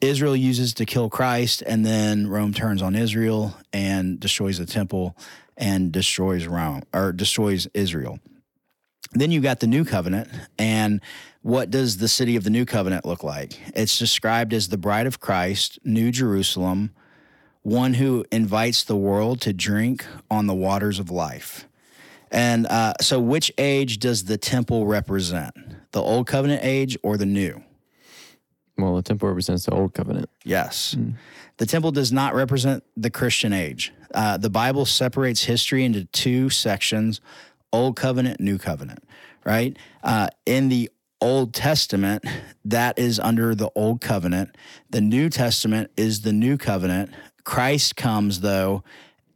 Speaker 2: Israel uses to kill Christ, and then Rome turns on Israel and destroys the temple and destroys Rome or destroys Israel. Then you got the new covenant, and what does the city of the new covenant look like? It's described as the bride of Christ, New Jerusalem, one who invites the world to drink on the waters of life. And uh, so, which age does the temple represent? The old covenant age or the new?
Speaker 1: Well, the temple represents the old covenant.
Speaker 2: Yes. Mm. The temple does not represent the Christian age. Uh, the Bible separates history into two sections old covenant, new covenant, right? Uh, in the Old Testament, that is under the old covenant. The New Testament is the new covenant Christ comes, though,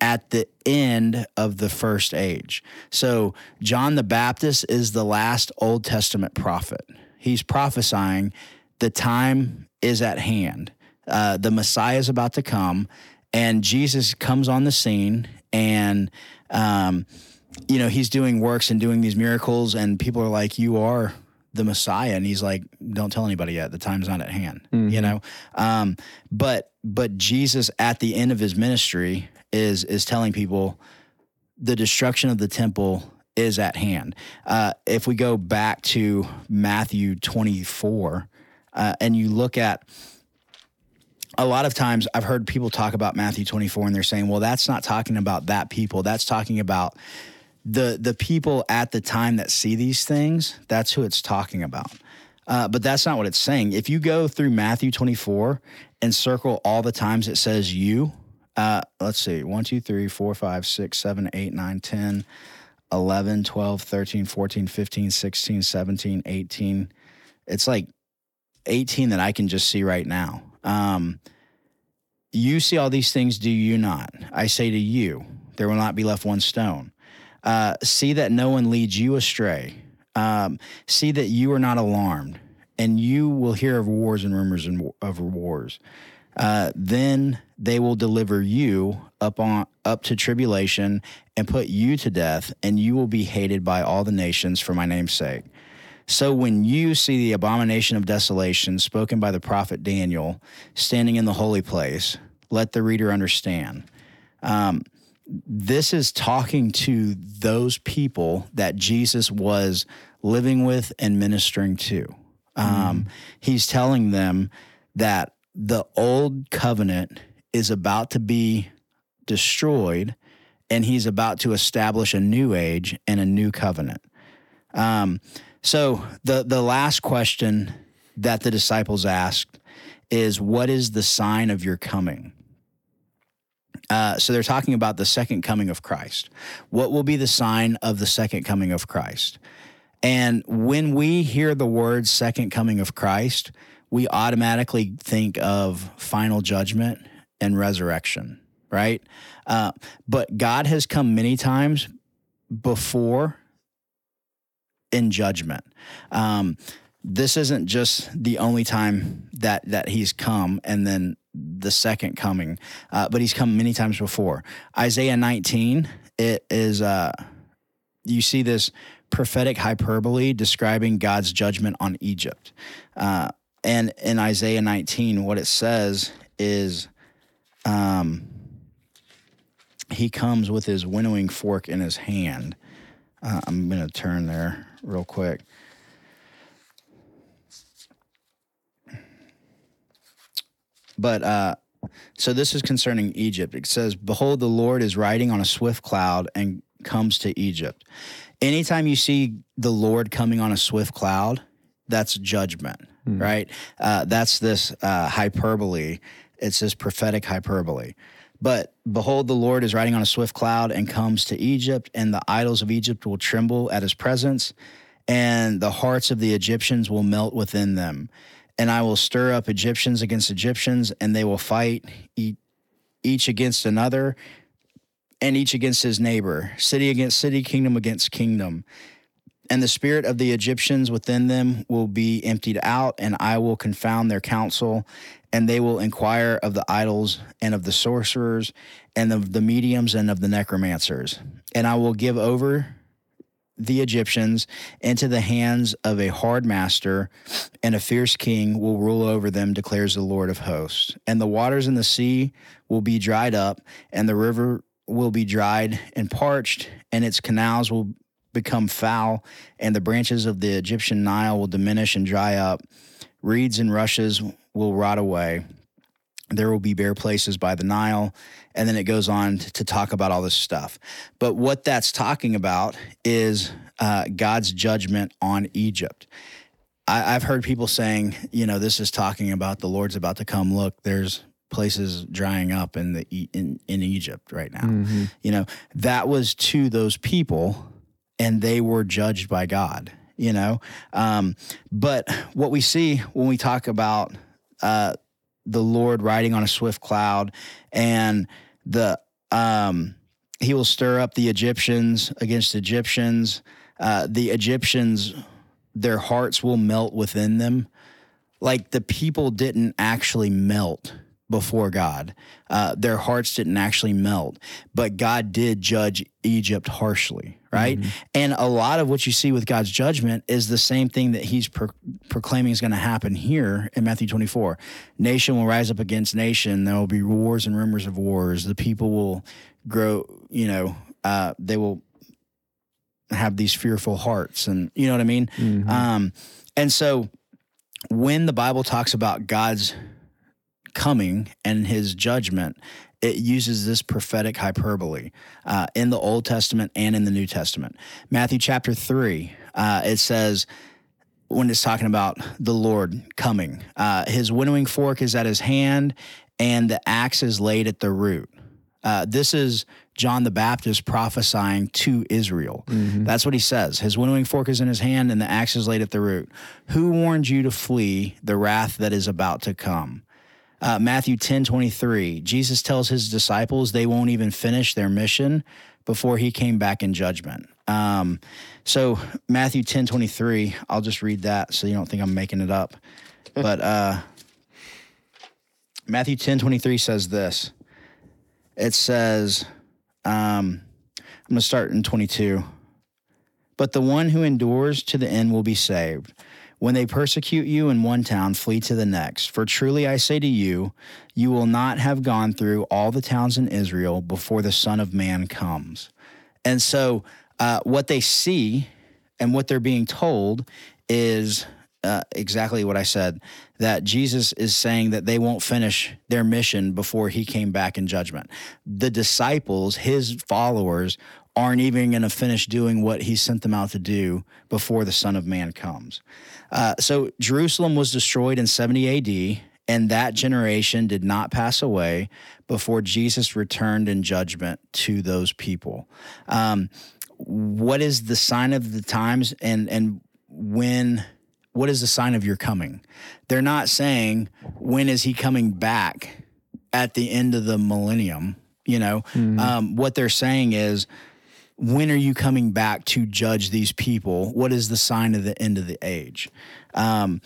Speaker 2: at the end of the first age. So John the Baptist is the last Old Testament prophet. He's prophesying the time is at hand. Uh, the Messiah is about to come, and Jesus comes on the scene, and um, you know he's doing works and doing these miracles, and people are like, "You are the Messiah, and he's like, "Don't tell anybody yet. The time's not at hand." Mm-hmm. You know, um, but but Jesus at the end of his ministry is is telling people the destruction of the temple is at hand. Uh, if we go back to Matthew twenty four, uh, and you look at a lot of times I've heard people talk about Matthew 24 and they're saying, well, that's not talking about that people. That's talking about the the people at the time that see these things, that's who it's talking about. Uh, but that's not what it's saying. If you go through Matthew 24 and circle all the times it says you, uh, let's see, 1, 2, 3, 4, 5, 6, 7, 8, 9, 10, 11, 12, 13, 14, 15, 16, 17, 18. It's like 18 that I can just see right now. Um, you see all these things, do you not? I say to you, there will not be left one stone uh, see that no one leads you astray. Um, see that you are not alarmed, and you will hear of wars and rumors and, of wars. Uh, then they will deliver you up on up to tribulation and put you to death, and you will be hated by all the nations for my name's sake. So when you see the abomination of desolation spoken by the prophet Daniel standing in the holy place, let the reader understand. Um, this is talking to those people that Jesus was living with and ministering to. Um, mm. He's telling them that the old covenant is about to be destroyed and he's about to establish a new age and a new covenant. Um, so the the last question that the disciples asked is what is the sign of your coming? Uh, so they're talking about the second coming of Christ. What will be the sign of the second coming of Christ? And when we hear the word second coming of Christ, we automatically think of final judgment and resurrection, right? Uh, but God has come many times before in judgment. Um, this isn't just the only time that that he's come and then the second coming, uh, but he's come many times before. Isaiah 19, it is uh, you see this prophetic hyperbole describing God's judgment on Egypt. Uh, and in Isaiah 19, what it says is um, he comes with his winnowing fork in his hand. Uh, I'm going to turn there real quick. But uh, so this is concerning Egypt. It says, Behold, the Lord is riding on a swift cloud and comes to Egypt. Anytime you see the Lord coming on a swift cloud, that's judgment, mm. right? Uh, that's this uh, hyperbole. It's this prophetic hyperbole. But behold, the Lord is riding on a swift cloud and comes to Egypt, and the idols of Egypt will tremble at his presence, and the hearts of the Egyptians will melt within them and I will stir up Egyptians against Egyptians, and they will fight each against another, and each against his neighbor, city against city, kingdom against kingdom. And the spirit of the Egyptians within them will be emptied out, and I will confound their counsel, and they will inquire of the idols and of the sorcerers, and of the mediums and of the necromancers. And I will give over the Egyptians into the hands of a hard master, and a fierce king will rule over them, declares the Lord of hosts. And the waters in the sea will be dried up, and the river will be dried and parched, and its canals will become foul, and the branches of the Egyptian Nile will diminish and dry up. Reeds and rushes will rot away. There will be bare places by the Nile, and then it goes on to talk about all this stuff. But what that's talking about is uh, God's judgment on Egypt. I, have heard people saying, you know, this is talking about the Lord's about to come. Look, there's places drying up in the in, in Egypt right now. Mm-hmm. You know, that was to those people, and they were judged by God. You know, um, but what we see when we talk about uh, the Lord riding on a swift cloud and the um, he will stir up the Egyptians against Egyptians. Uh, the Egyptians, their hearts will melt within them. Like the people didn't actually melt before God, uh, their hearts didn't actually melt, but God did judge Egypt harshly right? Mm-hmm. And a lot of what you see with God's judgment is the same thing that he's pro- proclaiming is going to happen here in Matthew 24. Nation will rise up against nation. There will be wars and rumors of wars. The people will grow, you know, uh, they will have these fearful hearts. And you know what I mean? Mm-hmm. Um, and so when the Bible talks about God's coming and his judgment, it uses this prophetic hyperbole uh, in the Old Testament and in the New Testament. Matthew chapter 3, uh, it says, when it's talking about the Lord coming, uh, his winnowing fork is at his hand and the axe is laid at the root. Uh, this is John the Baptist prophesying to Israel. Mm-hmm. That's what he says. His winnowing fork is in his hand and the axe is laid at the root. Who warned you to flee the wrath that is about to come? Uh, Matthew 10 23, Jesus tells his disciples they won't even finish their mission before he came back in judgment. Um, so, Matthew 10 23, I'll just read that so you don't think I'm making it up. But uh, Matthew 10 23 says this it says, um, I'm going to start in 22. But the one who endures to the end will be saved. When they persecute you in one town, flee to the next. For truly I say to you, you will not have gone through all the towns in Israel before the Son of Man comes. And so, uh, what they see and what they're being told is uh, exactly what I said that Jesus is saying that they won't finish their mission before he came back in judgment. The disciples, his followers, aren't even going to finish doing what he sent them out to do before the Son of Man comes. Uh, so Jerusalem was destroyed in 70 AD, and that generation did not pass away before Jesus returned in judgment to those people. Um, what is the sign of the times and and when what is the sign of your coming? They're not saying when is he coming back at the end of the millennium, you know. Mm-hmm. Um, what they're saying is when are you coming back to judge these people? What is the sign of the end of the age? Um,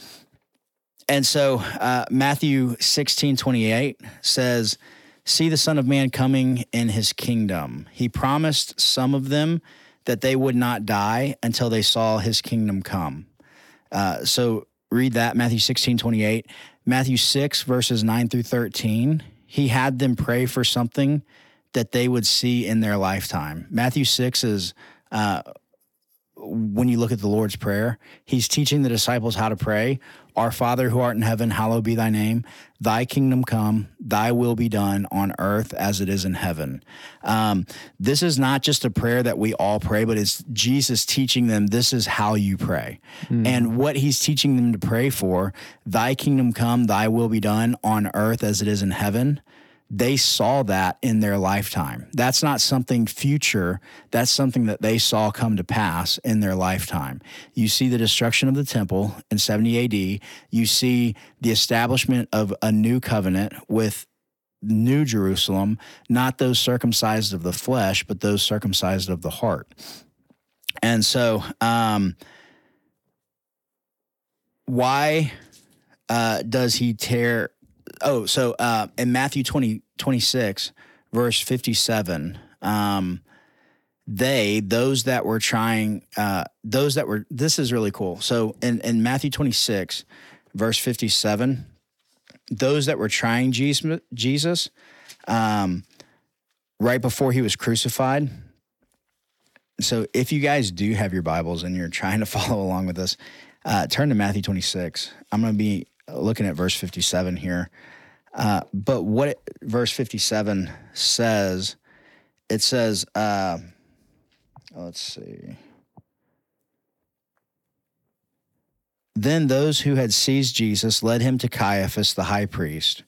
Speaker 2: and so uh, Matthew 16, 28 says, See the Son of Man coming in his kingdom. He promised some of them that they would not die until they saw his kingdom come. Uh, so read that, Matthew 16, 28. Matthew 6, verses 9 through 13. He had them pray for something that they would see in their lifetime. Matthew 6 is uh, when you look at the Lord's Prayer, he's teaching the disciples how to pray Our Father who art in heaven, hallowed be thy name. Thy kingdom come, thy will be done on earth as it is in heaven. Um, this is not just a prayer that we all pray, but it's Jesus teaching them this is how you pray. Mm. And what he's teaching them to pray for, thy kingdom come, thy will be done on earth as it is in heaven they saw that in their lifetime. That's not something future, that's something that they saw come to pass in their lifetime. You see the destruction of the temple in 70 AD, you see the establishment of a new covenant with New Jerusalem, not those circumcised of the flesh, but those circumcised of the heart. And so, um, why uh, does he tear oh, so uh, in Matthew 20, 26, verse 57, um, they, those that were trying, uh, those that were, this is really cool. So in, in Matthew 26, verse 57, those that were trying Jesus, um, right before he was crucified. So if you guys do have your Bibles and you're trying to [LAUGHS] follow along with us, uh, turn to Matthew 26. I'm going to be looking at verse 57 here. Uh, but what it, verse 57 says, it says, uh, let's see. Then those who had seized Jesus led him to Caiaphas the high priest,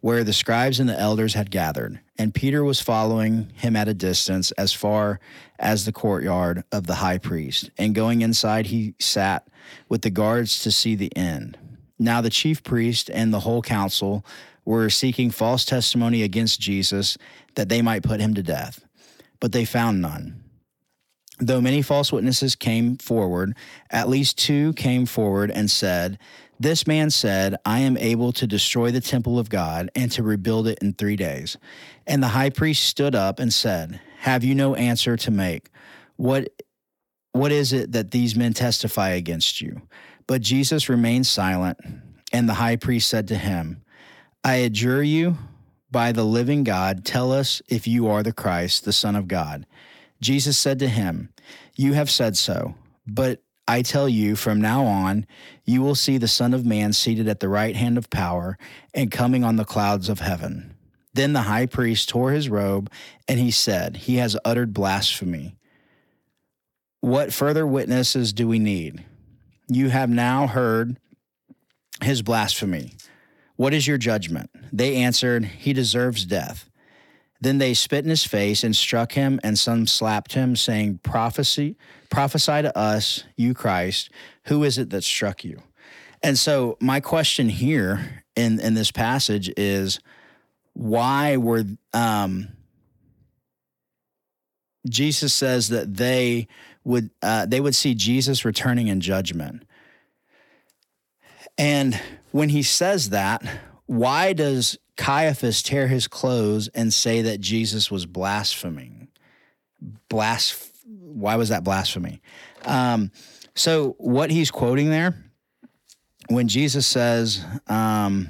Speaker 2: where the scribes and the elders had gathered, and Peter was following him at a distance as far as the courtyard of the high priest. And going inside, he sat with the guards to see the end. Now the chief priest and the whole council were seeking false testimony against Jesus that they might put him to death, but they found none. Though many false witnesses came forward, at least two came forward and said, This man said, I am able to destroy the temple of God and to rebuild it in three days. And the high priest stood up and said, Have you no answer to make? What, what is it that these men testify against you? But Jesus remained silent, and the high priest said to him, I adjure you by the living God, tell us if you are the Christ, the Son of God. Jesus said to him, You have said so, but I tell you, from now on, you will see the Son of Man seated at the right hand of power and coming on the clouds of heaven. Then the high priest tore his robe, and he said, He has uttered blasphemy. What further witnesses do we need? You have now heard his blasphemy. What is your judgment? They answered, He deserves death. Then they spit in his face and struck him, and some slapped him, saying, Prophecy, prophesy to us, you Christ, who is it that struck you? And so my question here in, in this passage is why were um, Jesus says that they would uh, they would see Jesus returning in judgment. And when he says that, why does Caiaphas tear his clothes and say that Jesus was blaspheming? Blas- why was that blasphemy? Um, so, what he's quoting there, when Jesus says, um,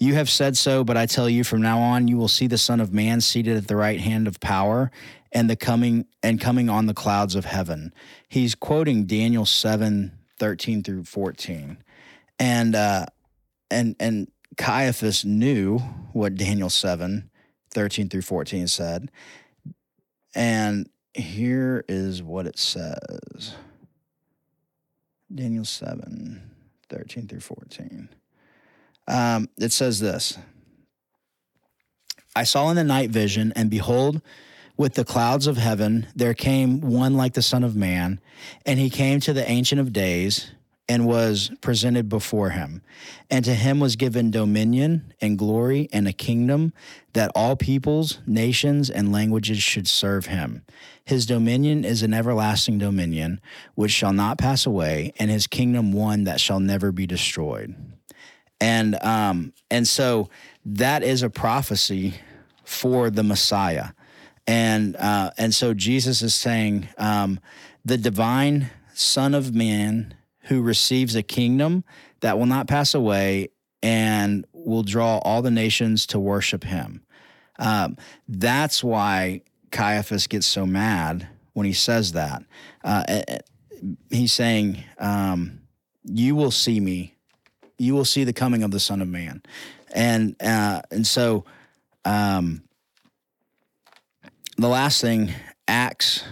Speaker 2: You have said so, but I tell you from now on, you will see the Son of Man seated at the right hand of power and the coming and coming on the clouds of heaven. He's quoting Daniel 7, 13 through 14. And uh and and Caiaphas knew what Daniel 7, 13 through 14 said. And here is what it says. Daniel 7, 13 through 14. Um, it says this I saw in the night vision, and behold, with the clouds of heaven there came one like the Son of Man, and he came to the Ancient of Days and was presented before him. And to him was given dominion and glory and a kingdom that all peoples, nations, and languages should serve him. His dominion is an everlasting dominion which shall not pass away, and his kingdom one that shall never be destroyed. And um, and so that is a prophecy for the Messiah and uh, and so Jesus is saying um, the divine Son of Man who receives a kingdom that will not pass away and will draw all the nations to worship him. Um, that's why Caiaphas gets so mad when he says that. Uh, eh, eh, he's saying, um, "You will see me. You will see the coming of the Son of Man," and uh, and so. Um, the last thing, Acts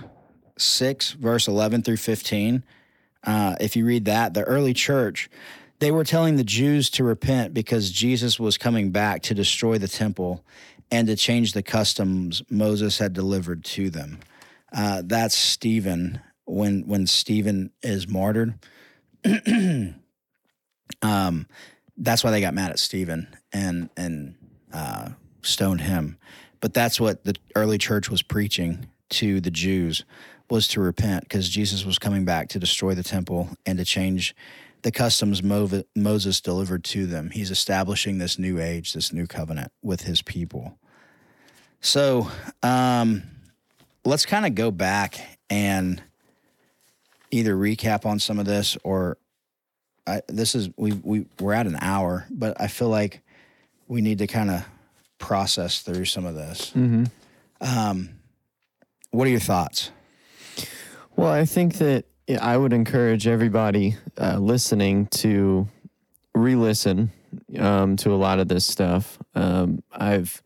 Speaker 2: 6, verse 11 through 15. Uh, if you read that, the early church, they were telling the Jews to repent because Jesus was coming back to destroy the temple and to change the customs Moses had delivered to them. Uh, that's Stephen when when Stephen is martyred. [CLEARS THROAT] um, that's why they got mad at Stephen and and uh, stoned him. But that's what the early church was preaching to the Jews was to repent because Jesus was coming back to destroy the temple and to change the customs Moses delivered to them. He's establishing this new age, this new covenant with his people. So um, let's kind of go back and either recap on some of this or I, this is we we we're at an hour, but I feel like we need to kind of process through some of this.
Speaker 1: Mm-hmm. Um,
Speaker 2: what are your thoughts?
Speaker 1: Well, I think that I would encourage everybody uh, listening to re listen um, to a lot of this stuff. Um, I've,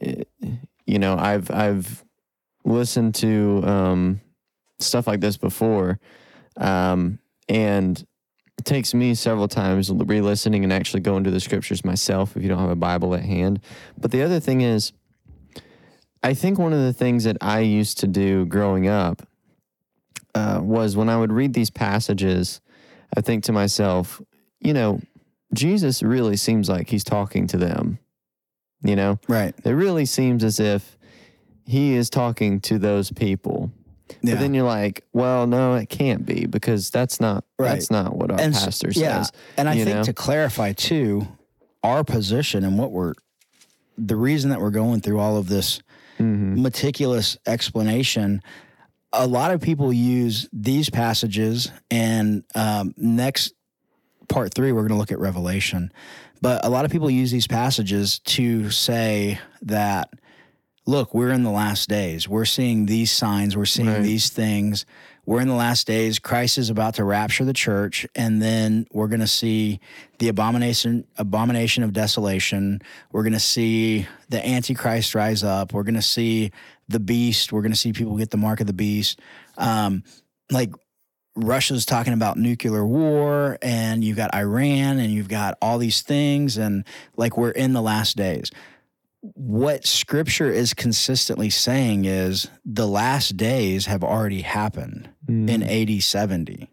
Speaker 1: you know, I've, I've listened to um, stuff like this before. Um, and it takes me several times re-listening and actually going to the scriptures myself if you don't have a bible at hand but the other thing is i think one of the things that i used to do growing up uh, was when i would read these passages i think to myself you know jesus really seems like he's talking to them you know
Speaker 2: right
Speaker 1: it really seems as if he is talking to those people yeah. But then you're like, well, no, it can't be because that's not right. that's not what our and pastor so, yeah.
Speaker 2: And I think know? to clarify too, our position and what we're the reason that we're going through all of this mm-hmm. meticulous explanation a lot of people use these passages and um, next part three we're going to look at revelation but a lot of people use these passages to say that look, we're in the last days. We're seeing these signs, we're seeing right. these things. We're in the last days. Christ is about to rapture the church, and then we're going to see the abomination abomination of desolation. We're going to see the antichrist rise up. We're going to see the beast. We're going to see people get the mark of the beast. Um, like Russia's talking about nuclear war and you've got Iran and you've got all these things and like we're in the last days what scripture is consistently saying is the last days have already happened mm. in 80 hmm. 70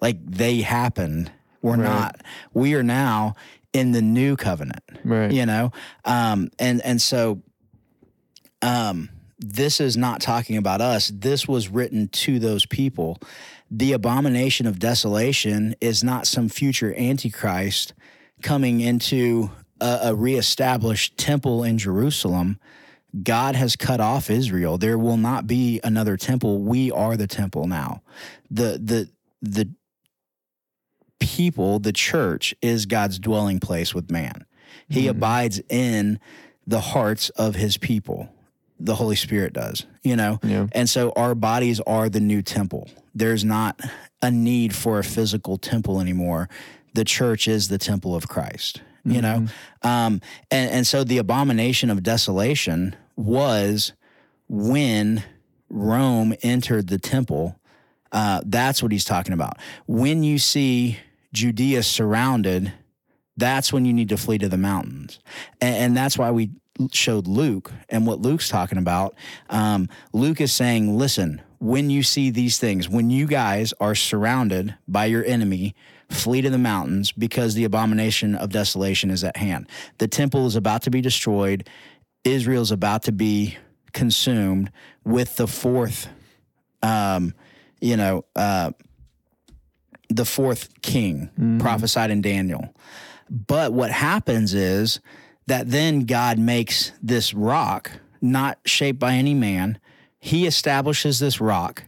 Speaker 2: like they happened we're right. not we are now in the new covenant right you know um and and so um this is not talking about us this was written to those people the abomination of desolation is not some future antichrist coming into a, a reestablished temple in Jerusalem. God has cut off Israel. There will not be another temple. We are the temple now. The the the people, the church is God's dwelling place with man. He mm abides in the hearts of his people. The Holy Spirit does, you know? Yeah. And so our bodies are the new temple. There's not a need for a physical temple anymore. The church is the temple of Christ you mm-hmm. know? Um, and, and so the abomination of desolation was when Rome entered the temple. Uh, that's what he's talking about. When you see Judea surrounded, that's when you need to flee to the mountains. And, and that's why we showed Luke and what Luke's talking about. Um, Luke is saying, listen, when you see these things, when you guys are surrounded by your enemy, Flee to the mountains because the abomination of desolation is at hand. The temple is about to be destroyed. Israel is about to be consumed with the fourth, um, you know, uh, the fourth king mm-hmm. prophesied in Daniel. But what happens is that then God makes this rock not shaped by any man. He establishes this rock,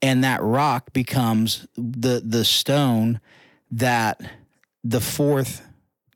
Speaker 2: and that rock becomes the the stone that the fourth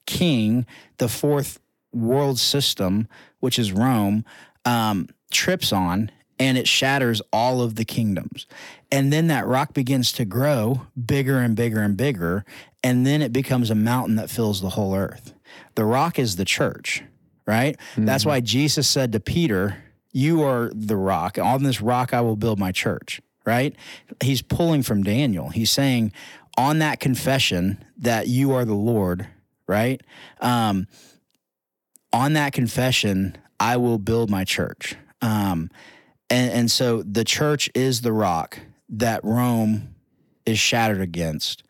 Speaker 2: king, the fourth world system, which is Rome, um, trips on and it shatters all of the kingdoms. And then that rock begins to grow bigger and bigger and bigger. And then it becomes a mountain that fills the whole earth. The rock is the church, right? Mm-hmm. That's why Jesus said to Peter, You are the rock. On this rock I will build my church, right? He's pulling from Daniel. He's saying, on that confession that you are the Lord, right? Um, on that confession, I will build my church. Um, and, and so the church is the rock that Rome is shattered against.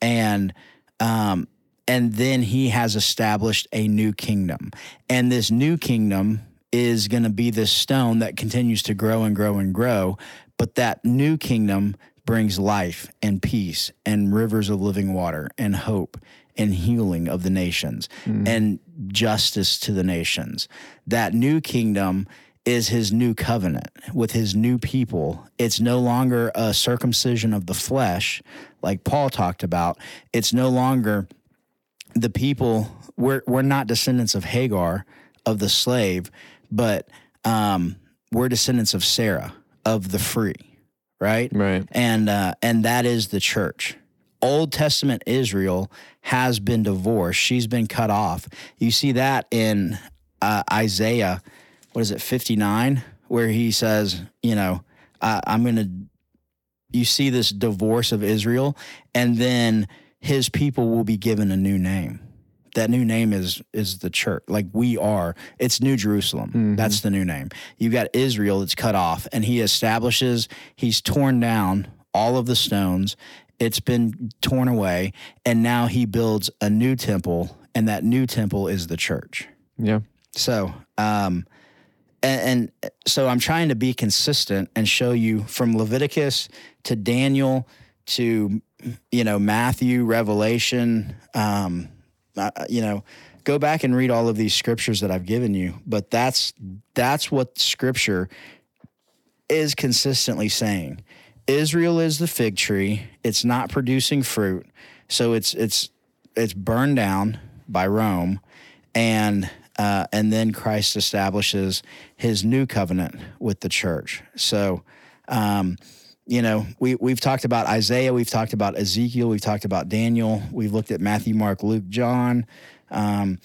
Speaker 2: And um, and then he has established a new kingdom. And this new kingdom is going to be this stone that continues to grow and grow and grow. But that new kingdom brings life and peace and rivers of living water and hope and healing of the nations mm. and justice to the nations. That new kingdom is his new covenant with his new people. It's no longer a circumcision of the flesh, like Paul talked about. It's no longer the people, we're, we're not descendants of Hagar, of the slave, but um, we're descendants of Sarah, of the free right?
Speaker 1: Right.
Speaker 2: And uh, and that is the church. Old Testament Israel has been divorced. She's been cut off. You see that in uh, Isaiah, what is it, 59, where he says, you know, uh, I'm going to, you see this divorce of Israel, and then his people will be given a new name that new name is is the church. Like we are. It's New Jerusalem. Mm-hmm. That's the new name. You've got Israel that's cut off, and he establishes. He's torn down all of the stones. It's been torn away, and now he builds a new temple, and that new temple is the church.
Speaker 1: Yeah.
Speaker 2: So, um, and, and so I'm trying to be consistent and show you from Leviticus to Daniel to you know Matthew, Revelation, um, you know, go back and read all of these scriptures that I've given you. But that's that's what scripture is consistently saying. Israel is the fig tree. It's not producing fruit. So it's it's it's burned down by Rome and uh, and then Christ establishes his new covenant with the church. So um, you know, we we've talked about Isaiah, we've talked about Ezekiel, we've talked about Daniel, we've looked at Matthew, Mark, Luke, John, um,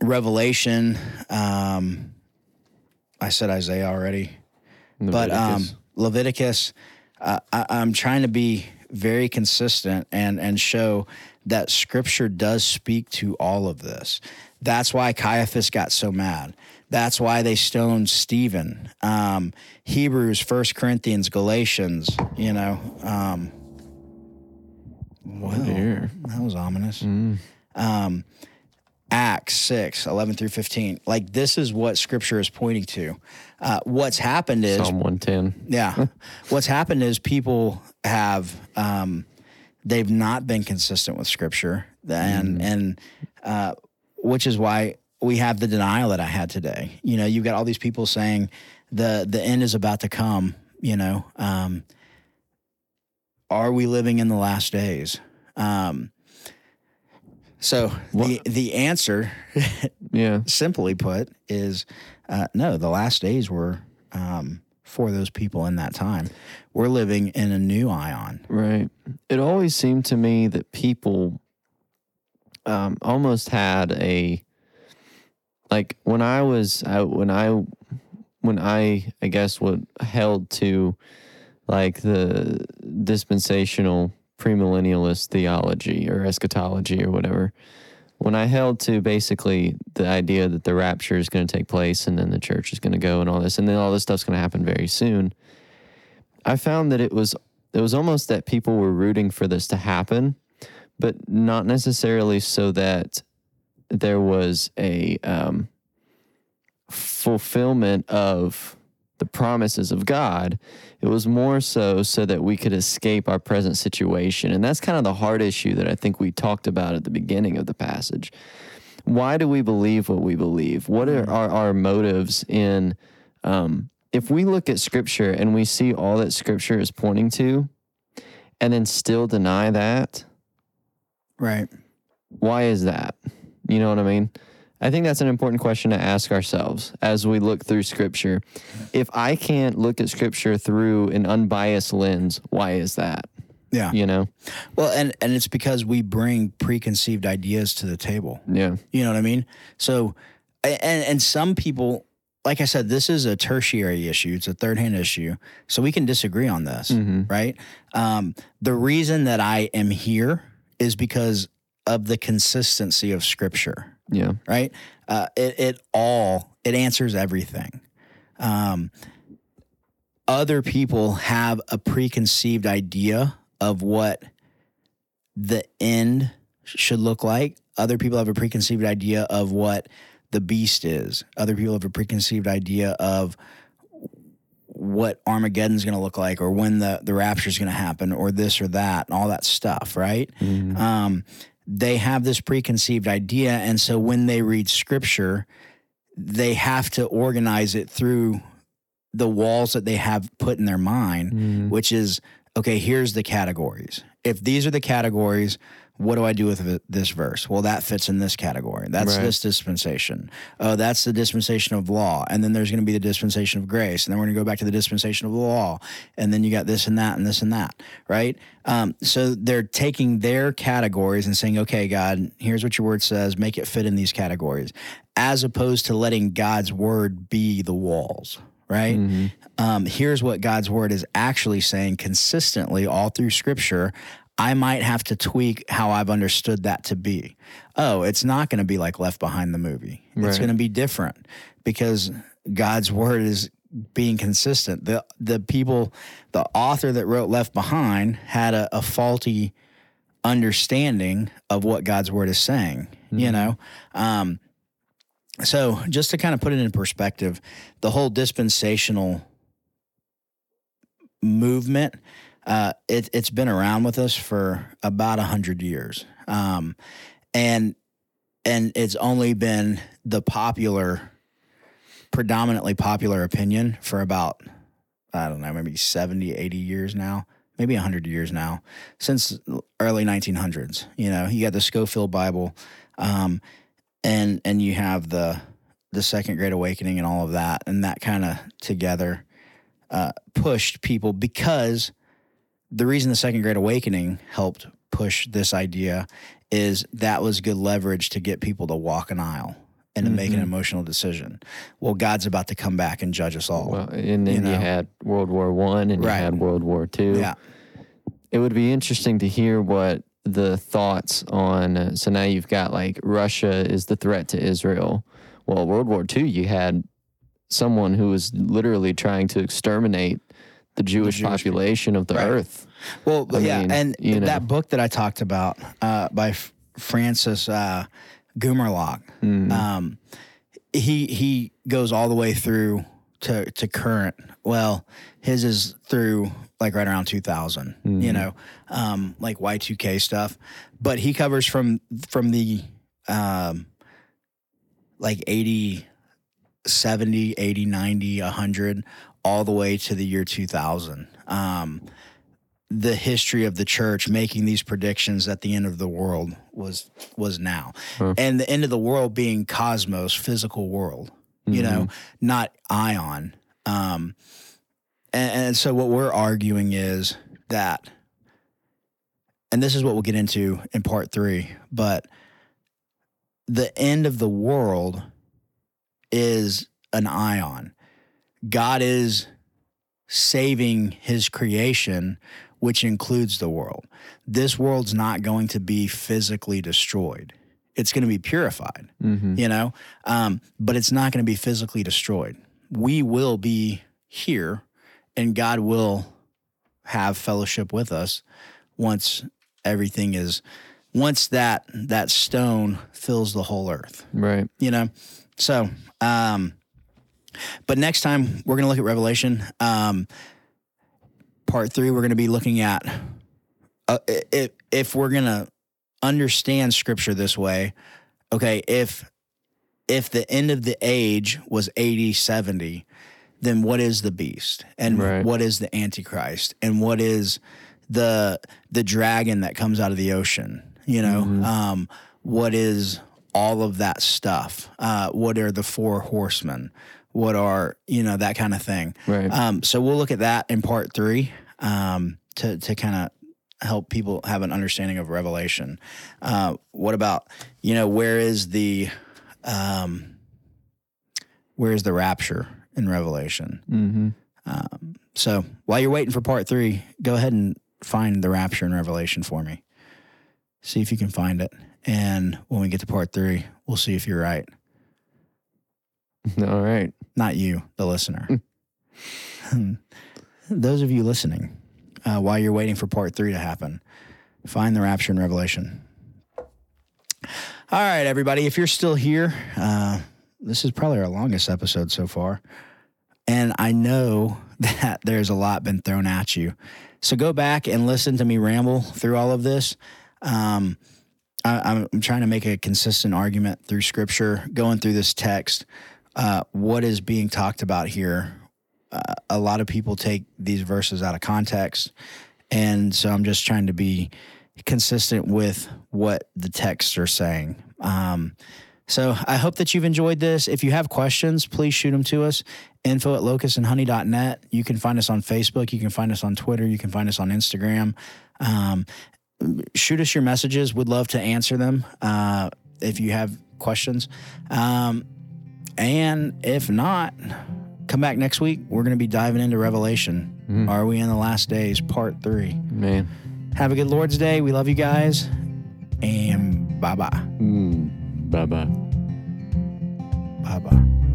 Speaker 2: Revelation. Um, I said Isaiah already, Leviticus. but um, Leviticus. Uh, I, I'm trying to be very consistent and and show that Scripture does speak to all of this. That's why Caiaphas got so mad that's why they stoned Stephen. Um, Hebrews, First Corinthians, Galatians. You know. Um, well, Dear. that was ominous.
Speaker 1: Mm. Um,
Speaker 2: Acts 6, 11 through 15. Like, this is what scripture is pointing to. Uh, what's happened is Psalm
Speaker 1: 110.
Speaker 2: Yeah. [LAUGHS] what's happened is people have, um, they've not been consistent with scripture. And, mm. and, uh, which is why we have the denial that I had today. You know, you've got all these people saying the the end is about to come. You know, um, are we living in the last days? Um, so what? the the answer, [LAUGHS] yeah, simply put, is uh, no. The last days were um, for those people in that time. We're living in a new aion,
Speaker 1: right? It always seemed to me that people um, almost had a like when I was out, when I when I I guess what held to like the dispensational premillennialist theology or eschatology or whatever. When I held to basically the idea that the rapture is going to take place and then the church is going to go and all this and then all this stuff's going to happen very soon. I found that it was it was almost that people were rooting for this to happen, but not necessarily so that there was a um, fulfillment of the promises of God. It was more so so that we could escape our present situation. And that's kind of the hard issue that I think we talked about at the beginning of the passage. Why do we believe what we believe? What are, mm. our motives in? Um, if we look at Scripture and we see all that Scripture is pointing to, and then still deny that,
Speaker 2: right?
Speaker 1: Why is that? You know what I mean? I think that's an important question to ask ourselves as we look through scripture. If I can't look at scripture through an unbiased lens, why is that?
Speaker 2: Yeah.
Speaker 1: You know?
Speaker 2: Well, and, and it's because we bring preconceived ideas to the table.
Speaker 1: Yeah.
Speaker 2: You know what I mean? So, and, and some people, like I said, this is a tertiary issue. It's a third hand issue. So we can disagree on this, mm-hmm. right? Um, the reason that I am here is because of the consistency of Scripture.
Speaker 1: Yeah.
Speaker 2: Right. Uh, it, it all it answers everything. Um, other people have a preconceived idea of what the end should look like. Other people have a preconceived idea of what the beast is. Other people have a preconceived idea of what Armageddon's going to look like or when the, the is going to happen or this or that and all that stuff, right? Mm-hmm. Um, they have this preconceived idea. And so when they read scripture, they have to organize it through the walls that they have put in their mind, mm. which is okay, here's the categories. If these are the categories, what do I do with this verse? Well, that fits in this category. That's right. this dispensation. Oh, that's the dispensation of law. And then there's going to be the dispensation of grace. And then we're going to go back to the dispensation of the law. And then you got this and that and this and that, right? Um, so they're taking their categories and saying, okay, God, here's what your word says. Make it fit in these categories, as opposed to letting God's word be the walls, right? Mm-hmm. Um, here's what God's word is actually saying consistently all through scripture. I might have to tweak how I've understood that to be. Oh, it's not going to be like Left Behind the movie. Right. It's going to be different because God's word is being consistent. The the people, the author that wrote Left Behind had a, a faulty understanding of what God's word is saying. Mm-hmm. You know, um, so just to kind of put it in perspective, the whole dispensational movement uh, it, has been around with us for about a hundred years, um, and and it's only been the popular, predominantly popular opinion for about I don't know maybe 70, 80 years now, maybe hundred years now since early nineteen hundreds. You know, you got the Scofield Bible, um, and and you have the the Second Great Awakening and all of that, and that kind of together uh, pushed people because the reason the second great awakening helped push this idea is that was good leverage to get people to walk an aisle and to mm-hmm. make an mm-hmm. emotional decision. Well, God's about to come back and judge us all. Well,
Speaker 1: and then you, know? you had World War One and right. you had World War Two.
Speaker 2: Yeah,
Speaker 1: it would be interesting to hear what the thoughts on. Uh, so now you've got like Russia is the threat to Israel. Well, World War Two, you had someone who was literally trying to exterminate the Jewish, the Jewish population people. of the right. earth.
Speaker 2: Well, I yeah, mean, and you know. that book that I talked about uh, by F- Francis uh, mm. um, he he goes all the way through to to current. Well, his is through like right around 2000, mm. you hmm. know, um, like Y2K stuff, but he covers from from the um, like 80 70, 80, 90, 100 all the way to the year 2000. Um, the history of the church making these predictions that the end of the world was was now, huh. and the end of the world being cosmos, physical world, mm-hmm. you know, not aion. Um, and, and so what we're arguing is that, and this is what we'll get into in part three, but the end of the world is an aion. God is saving his creation, which includes the world. This world's not going to be physically destroyed. It's going to be purified, mm-hmm. you know, um, but it's not going to be physically destroyed. We will be here and God will have fellowship with us once everything is once that that stone fills the whole earth
Speaker 1: right
Speaker 2: you know so um but next time, we're going to look at Revelation. Um, part three, we're going to be looking at uh, if, if we're going to understand Scripture this way, okay, if if the end of the age was 80, 70, then what is the beast and right. what is the antichrist and what is the the dragon that comes out of the ocean you know mm-hmm. um, what is all of that stuff uh, what are the four horsemen what are you know that kind of thing. Right. Um, so we'll look at that in part three um, to to kind of help people have an understanding of Revelation. Uh, what about you know where is the um, where is the rapture in Revelation?
Speaker 1: Mm-hmm.
Speaker 2: Um, so while you're waiting for part three, go ahead and find the rapture in Revelation for me. See if you can find it. And when we get to part three, we'll see if you're right.
Speaker 1: [LAUGHS] All right
Speaker 2: not you, the listener. Hmm. [LAUGHS] Those of you listening, uh, while you're waiting for part three to happen, find the rapture and revelation. All right, everybody, if you're still here, uh, this is probably our longest episode so far. And I know [LAUGHS] that there's a lot been thrown at you. So go back and listen to me ramble through all of this. Um, I, am trying to make a consistent argument through scripture, going through this text. Uh, what is being talked about here. Uh, a lot of people take these verses out of context. And so I'm just trying to be consistent with what the texts are saying. Um, so I hope that you've enjoyed this. If you have questions, please shoot them to us. Info at locustandhoney.net. You can find us on Facebook. You can find us on Twitter. You can find us on Instagram. Um, shoot us your messages. We'd love to answer them uh, if you have questions. Um, and if not, come back next week. We're going to be diving into Revelation. Mm. Are we in the last days, part three?
Speaker 1: Man.
Speaker 2: Have a good Lord's Day. We love you guys. And bye bye.
Speaker 1: Mm. Bye bye.
Speaker 2: Bye bye.